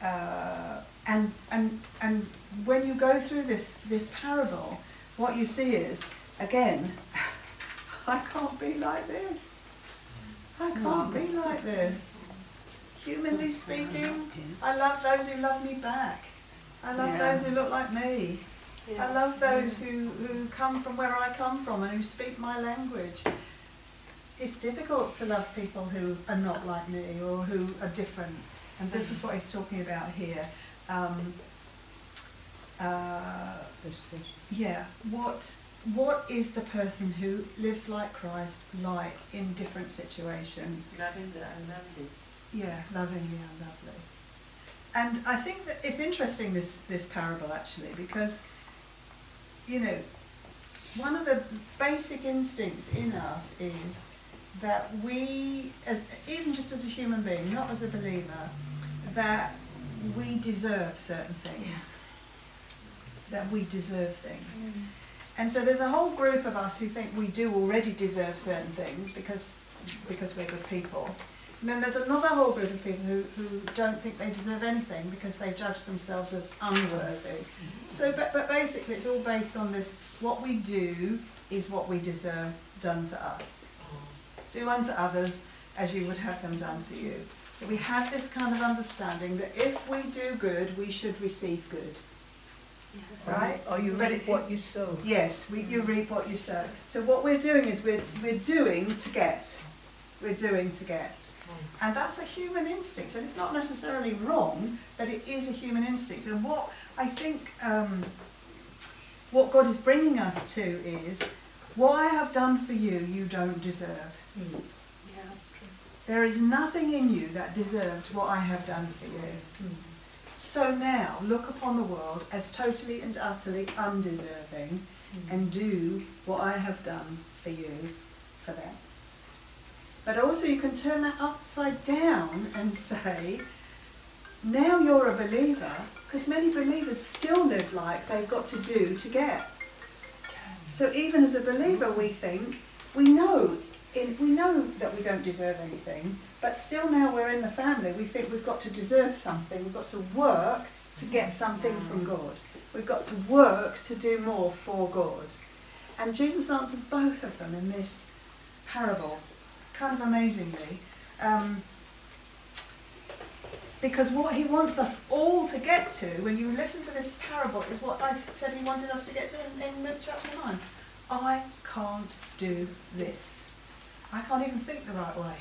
uh, and and and when you go through this this parable, what you see is again, (laughs) I can't be like this. I can't be like this. Humanly speaking, I love those who love me back. I love Yeah. those who look like me. I love those who, who come from where I come from and who speak my language. It's difficult to love people who are not like me or who are different. And this is what he's talking about here. Um, uh, yeah, what what is the person who lives like Christ like in different situations? Loving and lovely. Yeah, lovingly and lovely. And I think that it's interesting this this parable actually because you know one of the basic instincts in us is that we as even just as a human being, not as a believer, that we deserve certain things. That we deserve things. Mm. And so there's a whole group of us who think we do already deserve certain things because because we're good people. And then there's another whole group of people who, who don't think they deserve anything because they judge themselves as unworthy. Mm-hmm. So, but, but basically, it's all based on this what we do is what we deserve done to us. Mm-hmm. Do unto others as you would have them done to you. So we have this kind of understanding that if we do good, we should receive good. Right? Or you But reap what you sow. Yes, we, you mm-hmm. reap what you sow. So what we're doing is we're, we're doing to get. We're doing to get. And that's a human instinct, and it's not necessarily wrong, but it is a human instinct. And what I think um, what God is bringing us to is what I have done for you, you don't deserve. Yeah, that's true. There is nothing in you that deserved what I have done for you. So now look upon the world as totally and utterly undeserving and do what I have done for you for them. But also you can turn that upside down and say, now you're a believer, because many believers still live like they've got to do to get. So even as a believer, we think we know in, we know that we don't deserve anything, but still now we're in the family. We think we've got to deserve something. We've got to work to get something from God. We've got to work to do more for God. And Jesus answers both of them in this parable. Kind of amazingly. Um, because what he wants us all to get to, when you listen to this parable, is what I said he wanted us to get to in, in Luke chapter 9. I can't do this. I can't even think the right way.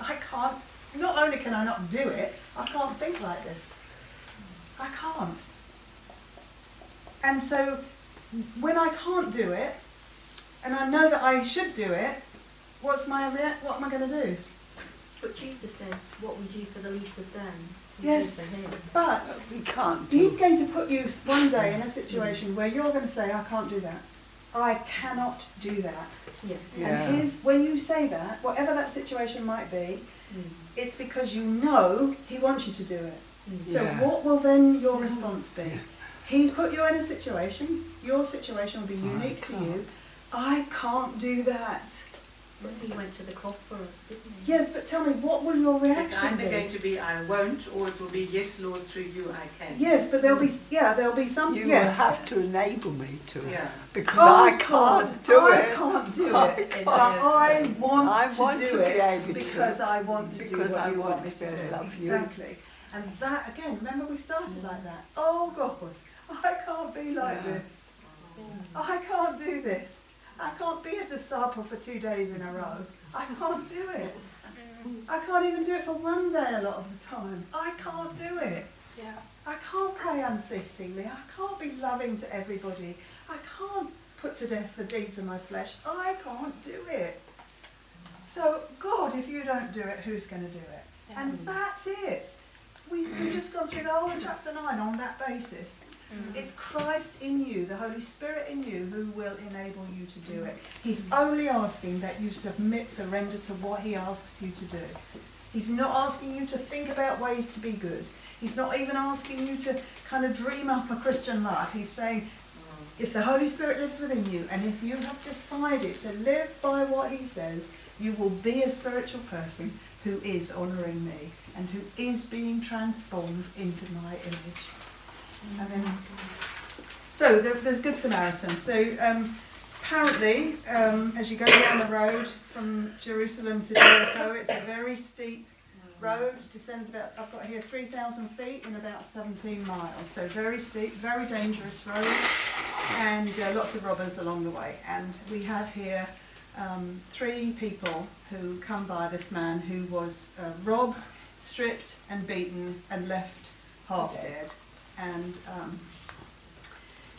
I can't, not only can I not do it, I can't think like this. I can't. And so when I can't do it, and I know that I should do it, what's my rea- what am I going to do? But Jesus says, what we do for the least of them, we Yes, do for him. but We can't he's going to put you one day in a situation where you're going to say, I can't do that. I cannot do that. Yeah. Yeah. And his, when you say that, whatever that situation might be, Mm. it's because you know he wants you to do it. So Yeah. what will then your response be? He's put you in a situation, your situation will be unique to you. I can't do that. Well, he went to the cross for us, didn't he? Yes, but tell me, what will your It's reaction either going be? to be I won't, or it will be yes, Lord, through you I can. Yes, but there'll be, yeah, there'll be some, You yes. will have to enable me to, Yeah. because Oh, I can't God, do I it. can't do I it. can't. But I want I to want do to be it able to. because I want to do Because what I you want want me to to do. to love you. Exactly. And that again, remember we started like that. Oh God, I can't be like Yeah. this. I can't do this. I can't be a disciple for two days in a row. I can't do it. Mm. I can't even do it for one day a lot of the time. I can't do it. Yeah. I can't pray unceasingly. I can't be loving to everybody. I can't put to death the deeds of my flesh. I can't do it. So, God, if you don't do it, who's going to do it? And that's it. We, we've just gone through the whole of chapter 9 on that basis. Mm. It's Christ in you, the Holy Spirit in you, who will enable you to do mm. it. He's only asking that you submit, surrender to what He asks you to do. He's not asking you to think about ways to be good. He's not even asking you to kind of dream up a Christian life. He's saying, mm. if the Holy Spirit lives within you, and if you have decided to live by what He says, you will be a spiritual person who is honouring me and who is being transformed into my image. And then, so the, the Good Samaritan. So um, apparently, um, as you go down the road from Jerusalem to Jericho, it's a very steep road. Descends about, I've got here 3,000 feet in about 17 miles. So very steep, very dangerous road, and uh, lots of robbers along the way. And we have here um, three people who come by this man who was uh, robbed, stripped, and beaten, and left half dead. And um,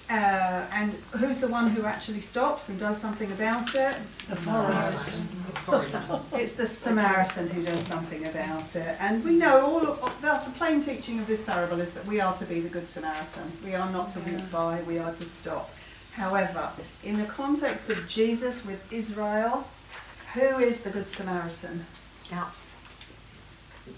uh, and who's the one who actually stops and does something about it? (laughs) It's the Samaritan who does something about it. And we know all of, of the, the plain teaching of this parable is that we are to be the Good Samaritan. We are not to walk by, we are to stop. However, in the context of Jesus with Israel, who is the Good Samaritan?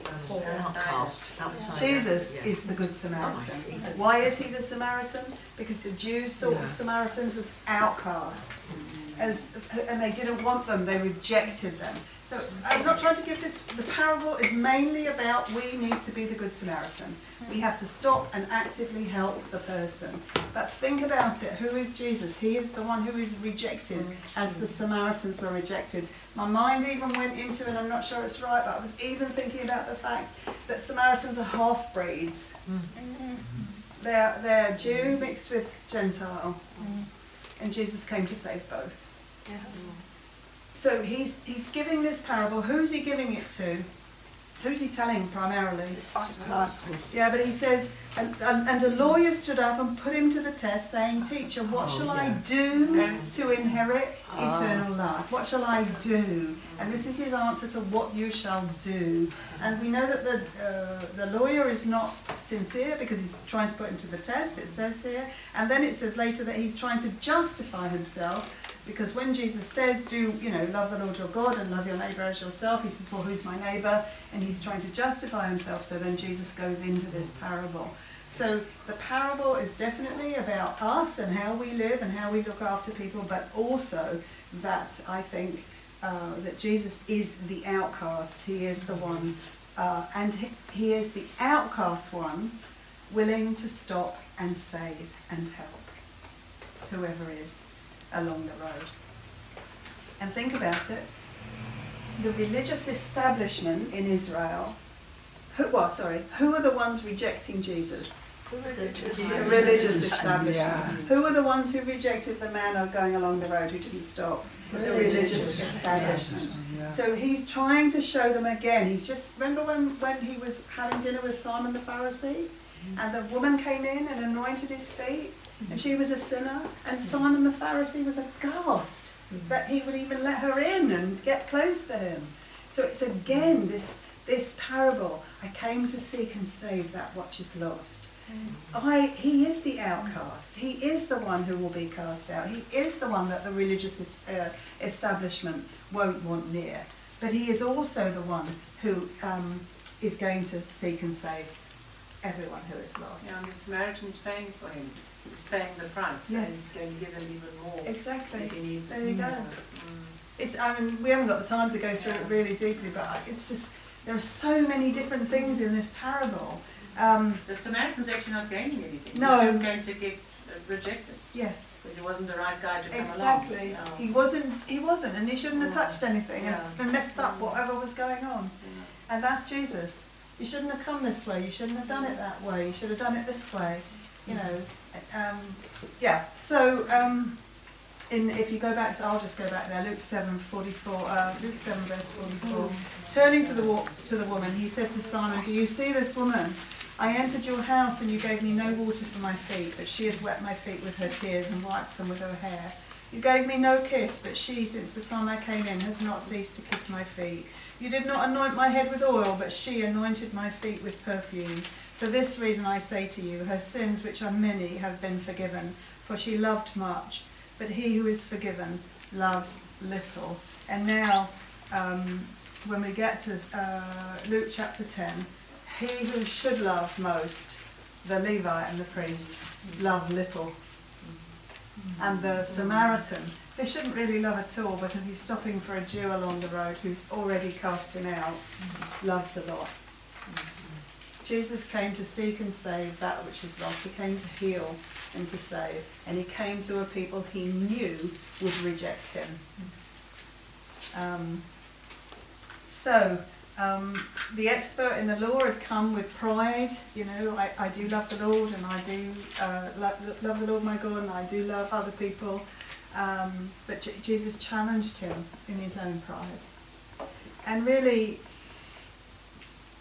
Out. Outcast, outsider. Jesus yeah. is the Good Samaritan. Nice. Why is he the Samaritan? Because the Jews saw Yeah. the Samaritans as outcasts, mm-hmm. as, and they didn't want them, they rejected them. So I'm not trying to give this, the parable is mainly about we need to be the Good Samaritan. We have to stop and actively help the person. But think about it, who is Jesus? He is the one who is rejected as the Samaritans were rejected. My mind even went into, and I'm not sure it's right, but I was even thinking about the fact that Samaritans are half-breeds. They're, they're Jew mixed with Gentile. And Jesus came to save both. So he's, he's giving this parable. Who's he giving it to? Who's he telling primarily? Yeah, but he says, and, and, and a lawyer stood up and put him to the test, saying, Teacher, what Oh, shall I yeah. do to inherit Ah. eternal life? What shall I do? And this is his answer to what you shall do. And we know that the, uh, the lawyer is not sincere because he's trying to put him to the test, it says here. And then it says later that he's trying to justify himself because when Jesus says, do, you know, love the Lord your God and love your neighbour as yourself, he says, well, who's my neighbour? And he's trying to justify himself. So then Jesus goes into this parable. So the parable is definitely about us and how we live and how we look after people, but also that I think uh, that Jesus is the outcast. He is the one, uh, and he, he is the outcast one, willing to stop and save and help whoever is along the road. And think about it. the religious establishment in Israel, who, well, sorry, who are the ones rejecting Jesus? The religious The religious establishment. Yeah. Who are the ones who rejected the man of going along the road who didn't stop? The religious establishment. Yeah. So he's trying to show them again. He's just remember when, when he was having dinner with Simon the Pharisee, mm-hmm. and the woman came in and anointed his feet, and she was a sinner, and Simon the Pharisee was aghast that he would even let her in and get close to him. So it's again this this parable. I came to seek and save that which is lost. I, he is the outcast. He is the one who will be cast out. He is the one that the religious uh, establishment won't want near. But he is also the one who um, is going to seek and save everyone who is lost. Yeah, and the Samaritan's paying for him. He's paying the price. Yes. he's going to give him even more. Exactly. If he needs There it. you go. Mm. It's, I mean, we haven't got the time to go through it really deeply, but it's just, there are so many different things in this parable. Um, The Samaritan's actually not gaining anything. No. He's just going to get uh, rejected yes, because he wasn't the right guy to come along. exactly. along. He wasn't, he wasn't, and he shouldn't have touched anything and- Yeah. and messed up whatever was going on. Yeah. And that's Jesus. You shouldn't have come this way. You shouldn't have done it that way. You should have done it this way. You know. Um, yeah. So um, in if you go back to, I'll just go back there. Luke seven forty four. Uh, Luke seven verse forty four. Turning to the to the woman, he said to Simon, "Do you see this woman? I entered your house and you gave me no water for my feet, but she has wet my feet with her tears and wiped them with her hair. You gave me no kiss, but she, since the time I came in, has not ceased to kiss my feet. You did not anoint my head with oil, but she anointed my feet with perfume. For this reason I say to you, her sins, which are many, have been forgiven, for she loved much. But he who is forgiven loves little. And now, um, when we get to uh, Luke chapter 10, he who should love most, the Levite and the priest, love little. And the Samaritan, they shouldn't really love at all because he's stopping for a Jew along the road who's already cast him out, loves a lot. Jesus came to seek and save that which is lost. He came to heal and to save. And he came to a people he knew would reject him. Um, so, um, the expert in the law had come with pride. You know, I, I do love the Lord and I do uh, love, the Lord my God and I do love other people. Um, but J- Jesus challenged him in his own pride. And really,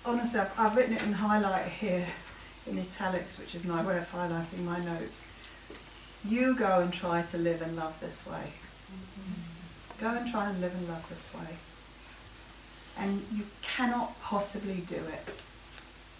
honestly, I've, I've written it in highlight here in italics, which is my way of highlighting my notes. You go and try to live and love this way. Mm-hmm. Go and try and live and love this way. And you cannot possibly do it.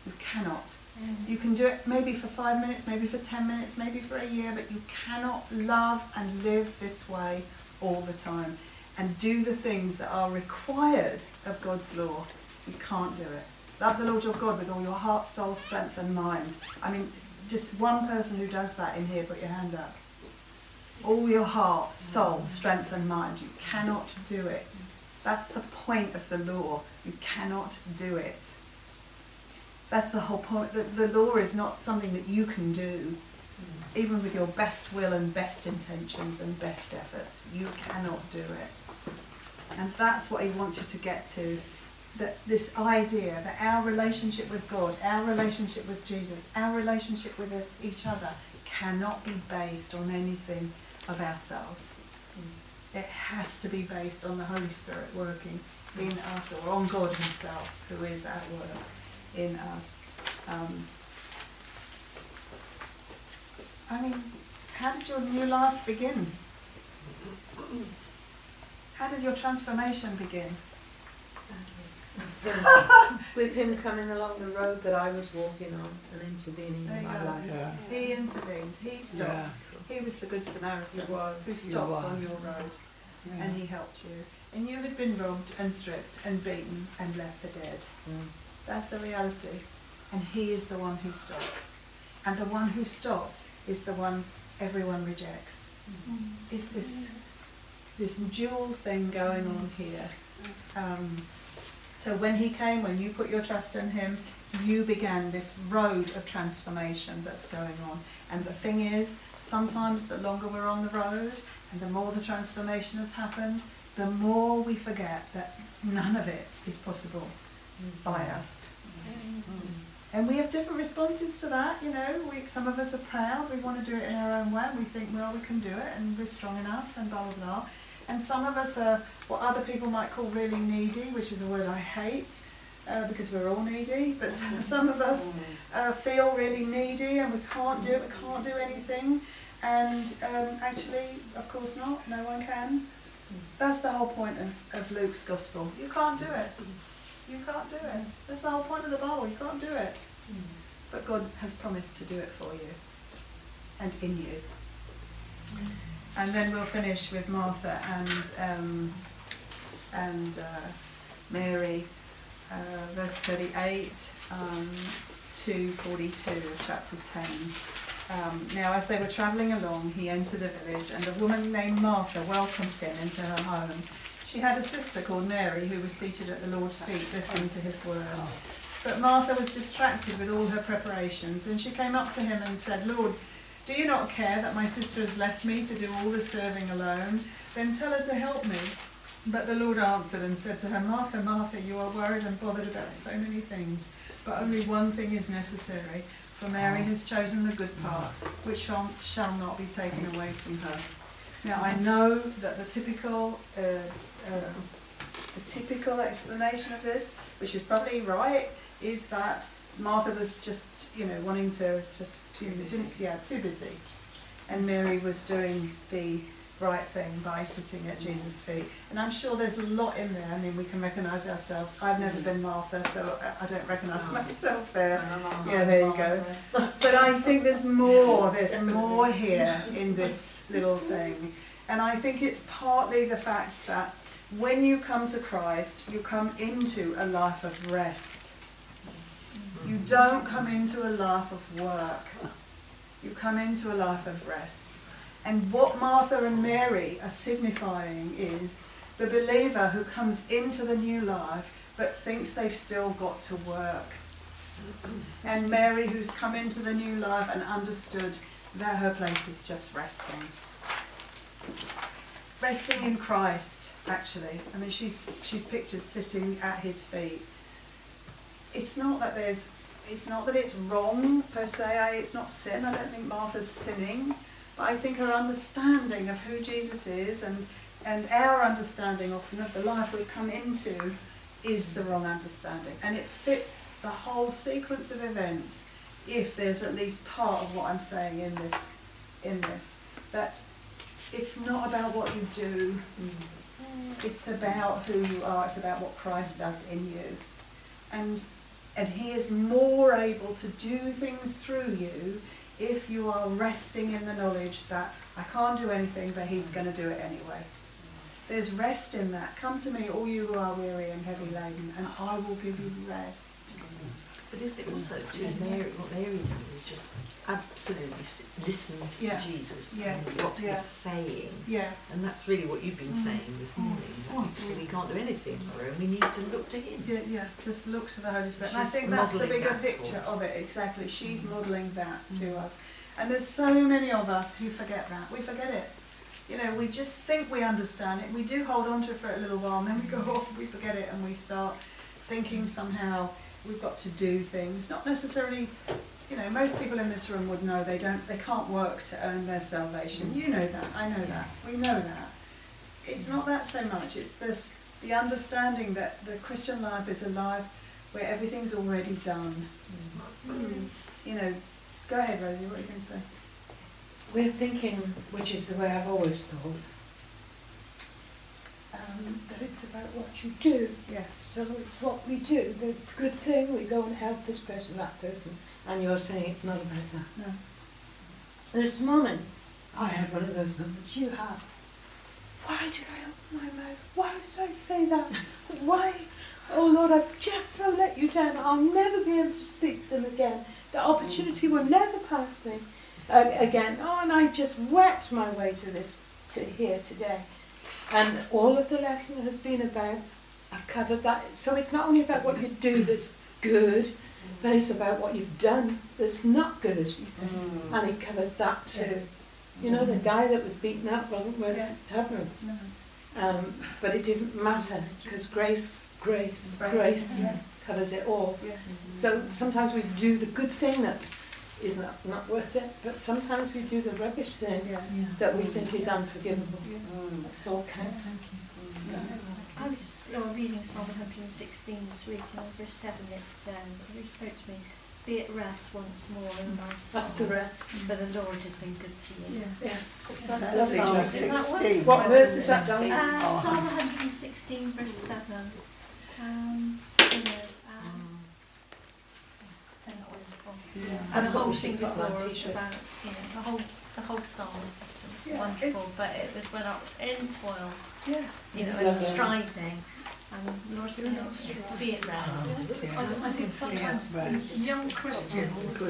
You cannot. Mm-hmm. You can do it maybe for five minutes, maybe for ten minutes, maybe for a year, but you cannot love and live this way all the time and do the things that are required of God's law. You can't do it. Love the Lord your God with all your heart, soul, strength, and mind. I mean, just one person who does that in here, put your hand up. All your heart, soul, strength, and mind. You cannot do it. That's the point of the law. You cannot do it. That's the whole point. The, the law is not something that you can do, even with your best will and best intentions and best efforts. You cannot do it. And that's what he wants you to get to. That this idea that our relationship with God, our relationship with Jesus, our relationship with each other cannot be based on anything of ourselves. It has to be based on the Holy Spirit working in us or on God Himself who is at work in us. Um, I mean, how did your new life begin? How did your transformation begin? (laughs) With him coming along the road that I was walking on and intervening in my life. Yeah. He intervened. He stopped. Yeah. He was the good Samaritan was. who stopped was. on your road Yeah. and he helped you. And you had been robbed and stripped and beaten and left for dead. Mm. That's the reality. And he is the one who stopped. And the one who stopped is the one everyone rejects. It's this this dual thing going on here. Um, so when he came, when you put your trust in him, you began this road of transformation that's going on. And the thing is, sometimes the longer we're on the road and the more the transformation has happened, the more we forget that none of it is possible by mm-hmm. us. Mm-hmm. And we have different responses to that, you know. We, some of us are proud, we want to do it in our own way, we think, well, we can do it, and we're strong enough, and blah, blah, blah. And some of us are what other people might call really needy, which is a word I hate, uh, because we're all needy. But some of us uh, feel really needy, and we can't do it, we can't do anything. And um, actually, of course not, no one can. That's the whole point of, of Luke's gospel. You can't do it. You can't do it. That's the whole point of the Bible. You can't do it. But God has promised to do it for you and in you. And then we'll finish with Martha and um, and uh, Mary, uh, verse 38 um, to 42 of chapter 10. Um, now, as they were travelling along, he entered a village, and a woman named Martha welcomed him into her home. She had a sister called Mary who was seated at the Lord's feet listening to his word. But Martha was distracted with all her preparations, and she came up to him and said, Lord, do you not care that my sister has left me to do all the serving alone? Then tell her to help me. But the Lord answered and said to her, Martha, Martha, you are worried and bothered about so many things, but only one thing is necessary. For Mary has chosen the good part, which shall, shall not be taken away from her. Now I know that the typical, uh, uh, the typical explanation of this, which is probably right, is that Martha was just, you know, wanting to just, know, didn't, yeah, too busy, and Mary was doing the right thing by sitting at Jesus' feet. And I'm sure there's a lot in there. I mean, we can recognise ourselves. I've never been Martha, so I- I don't recognise myself there. Yeah, there you go. (laughs) But I think there's more. There's more here in this little thing. And I think it's partly the fact that when you come to Christ, you come into a life of rest. You don't come into a life of work. You come into a life of rest. And what Martha and Mary are signifying is the believer who comes into the new life but thinks they've still got to work. And Mary who's come into the new life and understood that her place is just resting. Resting in Christ, actually. I mean, she's, she's pictured sitting at his feet. It's not that there's, it's not that it's wrong per se. I- It's not sin. I don't think Martha's sinning. But I think her understanding of who Jesus is and, and our understanding often of the life we've come into is the wrong understanding. And it fits the whole sequence of events if there's at least part of what I'm saying in this in this. That it's not about what you do. Mm. It's about who you are, it's about what Christ does in you. And and he is more able to do things through you if you are resting in the knowledge that I can't do anything, but he's going to do it anyway. There's rest in that. Come to me, all you who are weary and heavy laden, and I will give you rest. But is it also too, Mary, what Mary did is just absolutely listens Yeah. to Jesus Yeah. and what Yeah. he's saying. Yeah. And that's really what you've been Mm. saying this mm. morning. That actually we can't do anything on our own. We need to look to him. Yeah, yeah, just look to the Holy Spirit. And I think that's the bigger that picture of it, exactly. She's mm. modelling that to mm. us. And there's so many of us who forget that. We forget it. You know, we just think we understand it. We do hold on to it for a little while, and then we go (laughs) off, we forget it, and we start thinking somehow we've got to do things. Not necessarily, you know, most people in this room would know they don't, they can't work to earn their salvation. You know that. I know that. We know that. It's not that so much. It's this the understanding that the Christian life is a life where everything's already done. You know, go ahead, Rosie. What are you going to say? We're thinking, which is the way I've always thought, um, that it's about what you do. Yeah. So it's what we do. The good thing, we go and help this person, that person. and you're saying it's not about that. No. This morning, I had one of those moments. You have. Why did I open my mouth? Why did I say that? Why? Oh Lord, I've just so let you down. I'll never be able to speak to them again. The opportunity will never pass me uh, again. Oh, and I just wept my way to this, to here today. And all of the lesson has been about, I've covered that. So it's not only about what you do that's good, but it's about what you've done that's not good. Mm. And it covers that too. You know, the guy that was beaten up wasn't worth Yeah. tuppence. No. Um, but it didn't matter because grace, grace, Grace, grace yeah. covers it all. Yeah. So sometimes we do the good thing that is not, not worth it, but sometimes we do the rubbish thing Yeah. that we think is unforgivable. It still counts. I was just you know, reading Psalm 116 this week, and in verse 7 it says, it really spoke to me, be at rest once more, O my soul. That's the rest. For the Lord has been good to you. Yeah. Yes. That's lovely, Psalm Jackie. 16. What verse is that, darling? Uh, Psalm 116, verse 7. Um, you know, um, wonderful? Yeah. And That's the what whole we thing should put before t-shirts. about, you know, the whole, the whole psalm is just Yeah, wonderful, but it was when I was in toil, Yeah. you know, It's and lovely. striving, and the Lord said, be at. I, I think sometimes young Christians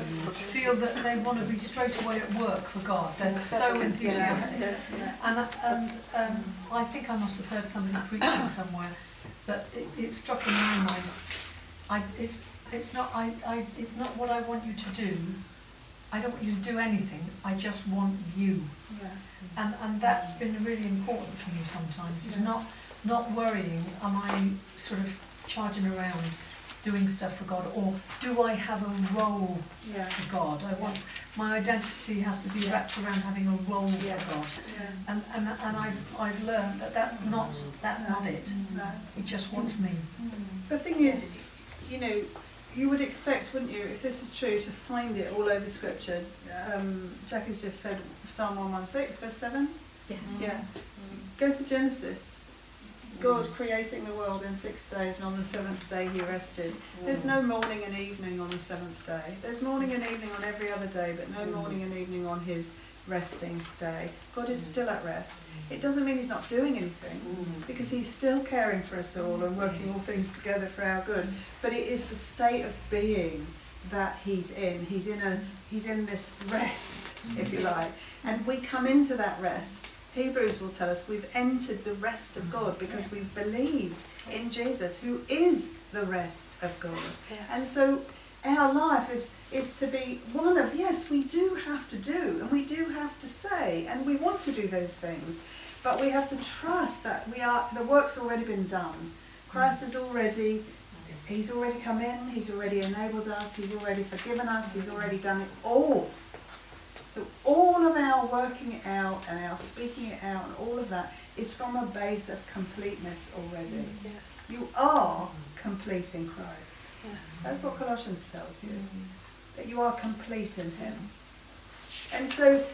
feel that they want to be straight away at work for God. They're so enthusiastic. And, and um, I think I must have heard somebody preaching (coughs) somewhere, but it, it struck in my mind. I, it's, it's not, I, I, it's not what I want you to do. I don't want you to do anything. I just want you. Yeah. And, and that's been really important for me sometimes, is not, not worrying, am I sort of charging around doing stuff for God, or do I have a role Yeah. for God? I want, my identity has to be wrapped around having a role Yeah. for God. Yeah. And, and, and I've, I've learned that that's not, that's not it. No. He just wants me. The thing is, you know, you would expect, wouldn't you, if this is true, to find it all over Scripture. Um, Jack has just said Psalm 116, verse 7. Yes. Yeah. Go to Genesis. God creating the world in six days, and on the seventh day he rested. There's no morning and evening on the seventh day. There's morning and evening on every other day, but no morning and evening on his resting day. God is still at rest. It doesn't mean he's not doing anything, because he's still caring for us all and working all things together for our good. But it is the state of being that he's in. He's in a he's in this rest, if you mm. like. And we come into that rest. Hebrews will tell us we've entered the rest of God mm-hmm. because we've believed in Jesus, who is the rest of God. And so our life is, is to be one of, yes, we do have to do, and we do have to say, and we want to do those things, but we have to trust that we are, the work's already been done. Christ has already, he's already come in, he's already enabled us, he's already forgiven us, he's already done it all. So all of our working it out and our speaking it out and all of that is from a base of completeness already. Mm, yes. You are complete in Christ. Yes. That's what Colossians tells you, mm. that you are complete in Him. And so,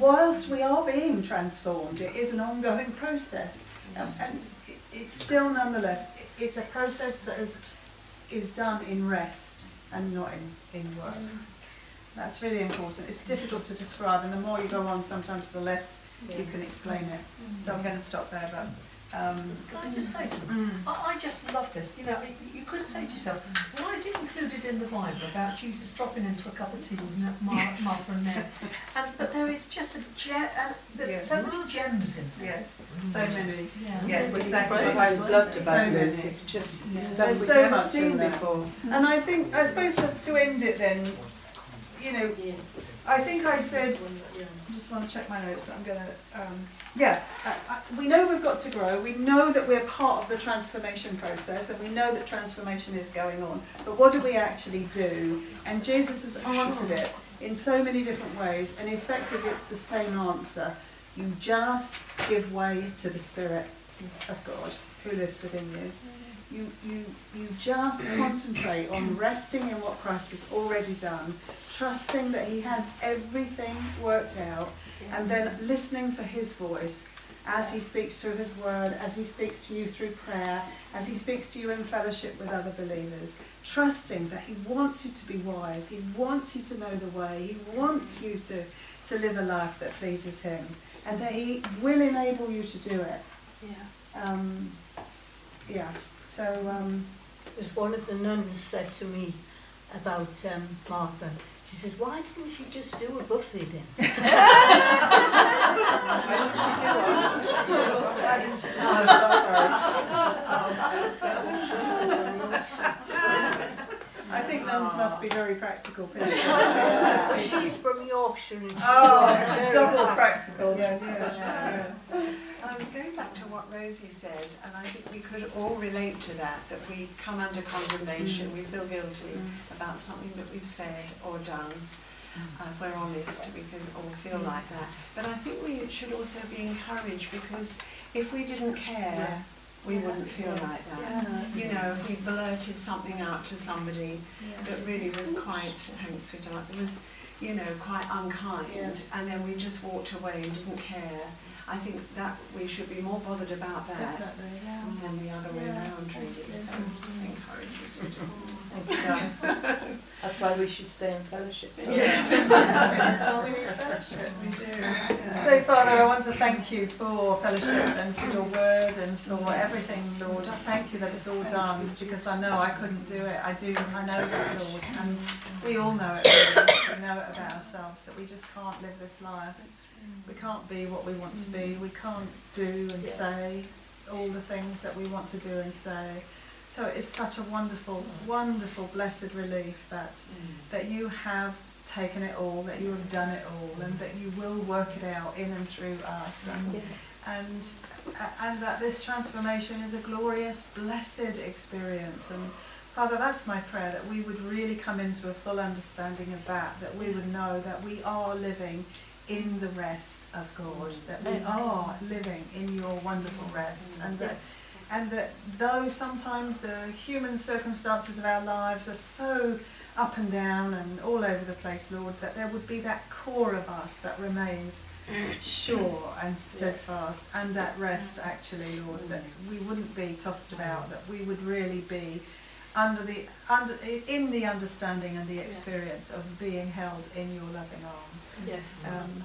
whilst we are being transformed, it is an ongoing process. Um, and it, it's still, nonetheless, it's a process that is, is done in rest and not in, in work. Mm. That's really important. It's difficult to describe, and the more you go on, sometimes the less you can explain it. So I'm going to stop there, but. Um, Can I just say something? I, I just love this. You know, you- you could say to yourself, why is it included in the Bible about Jesus dropping into a cup of tea with Ma- Mar- Yes. Martha and Mary? And, but there is just a gem, uh, there's so many gems in it. Yes, so many. Yeah. Yes, That's exactly. what I loved So about many. it. It's just Yeah. stuff There's we've so never much seen in before. And I think, I suppose to, to end it then, you know, I think I said, I just want to check my notes that I'm going to, um, yeah, uh, uh, we know we've got to grow, we know that we're part of the transformation process, and we know that transformation is going on, but what do we actually do? And Jesus has answered it in so many different ways, and effectively it's the same answer. You just give way to the Spirit of God who lives within you. You, you, you just concentrate on resting in what Christ has already done, trusting that He has everything worked out, and then listening for His voice as He speaks through His word, as He speaks to you through prayer, as He speaks to you in fellowship with other believers. Trusting that He wants you to be wise, He wants you to know the way, He wants you to, to live a life that pleases Him, and that He will enable you to do it. Yeah. Um, yeah, so um, As one of the nuns said to me about um, Martha, she says, why didn't she just do a buffet then? Why didn't she do I think nuns must be very practical people. She's from Yorkshire. and she Oh, double practical, yes, yeah, yeah. Um, going back to what Rosie said, and I think we could all relate to that, that we come under condemnation, we feel guilty about something that we've said or done. Uh, if we're honest, we can all feel like that. But I think we should also be encouraged because if we didn't care, we wouldn't feel like that. You know, if we blurted something out to somebody that really was quite, thanks sweetheart, it was, you know, quite unkind, and then we just walked away and didn't care. I think that we should be more bothered about that Definitely, yeah. than the other way Yeah, around, really. thank you. So mm-hmm. encourage us to do. Thank you, Diane. (laughs) That's why we should stay in fellowship. (laughs) Yes. (laughs) That's why we need fellowship. We do. So, Father, I want to thank you for fellowship and for your word and for everything, Lord. I thank you that it's all done because I know I couldn't do it. I do, I know that, Lord, and we all know it. Really. We know it about ourselves that we just can't live this life. We can't be what we want to be. Mm. We can't do and say all the things that we want to do and say. So it's such a wonderful, mm. wonderful, blessed relief that mm. that you have taken it all, that you have done it all, and that you will work it out in and through us, and and and that this transformation is a glorious, blessed experience. And Father, that's my prayer that we would really come into a full understanding of that, that we would know that we are living in the rest of God, that we are living in your wonderful rest, and that and that though sometimes the human circumstances of our lives are so up and down and all over the place, Lord, that there would be that core of us that remains sure and steadfast and at rest, actually, Lord, that we wouldn't be tossed about, that we would really be under the under in the understanding and the experience of being held in your loving arms. Yes. Um,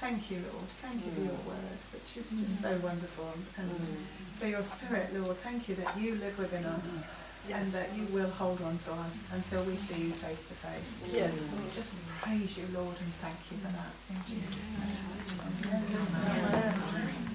thank you, Lord. Thank you for your mm. word, which is just so mm. wonderful, and mm. for your spirit, Lord. Thank you that you live within us. And that you will hold on to us until we see you face to face. Yes. And we just praise you, Lord, and thank you for that. In Jesus' name. Amen.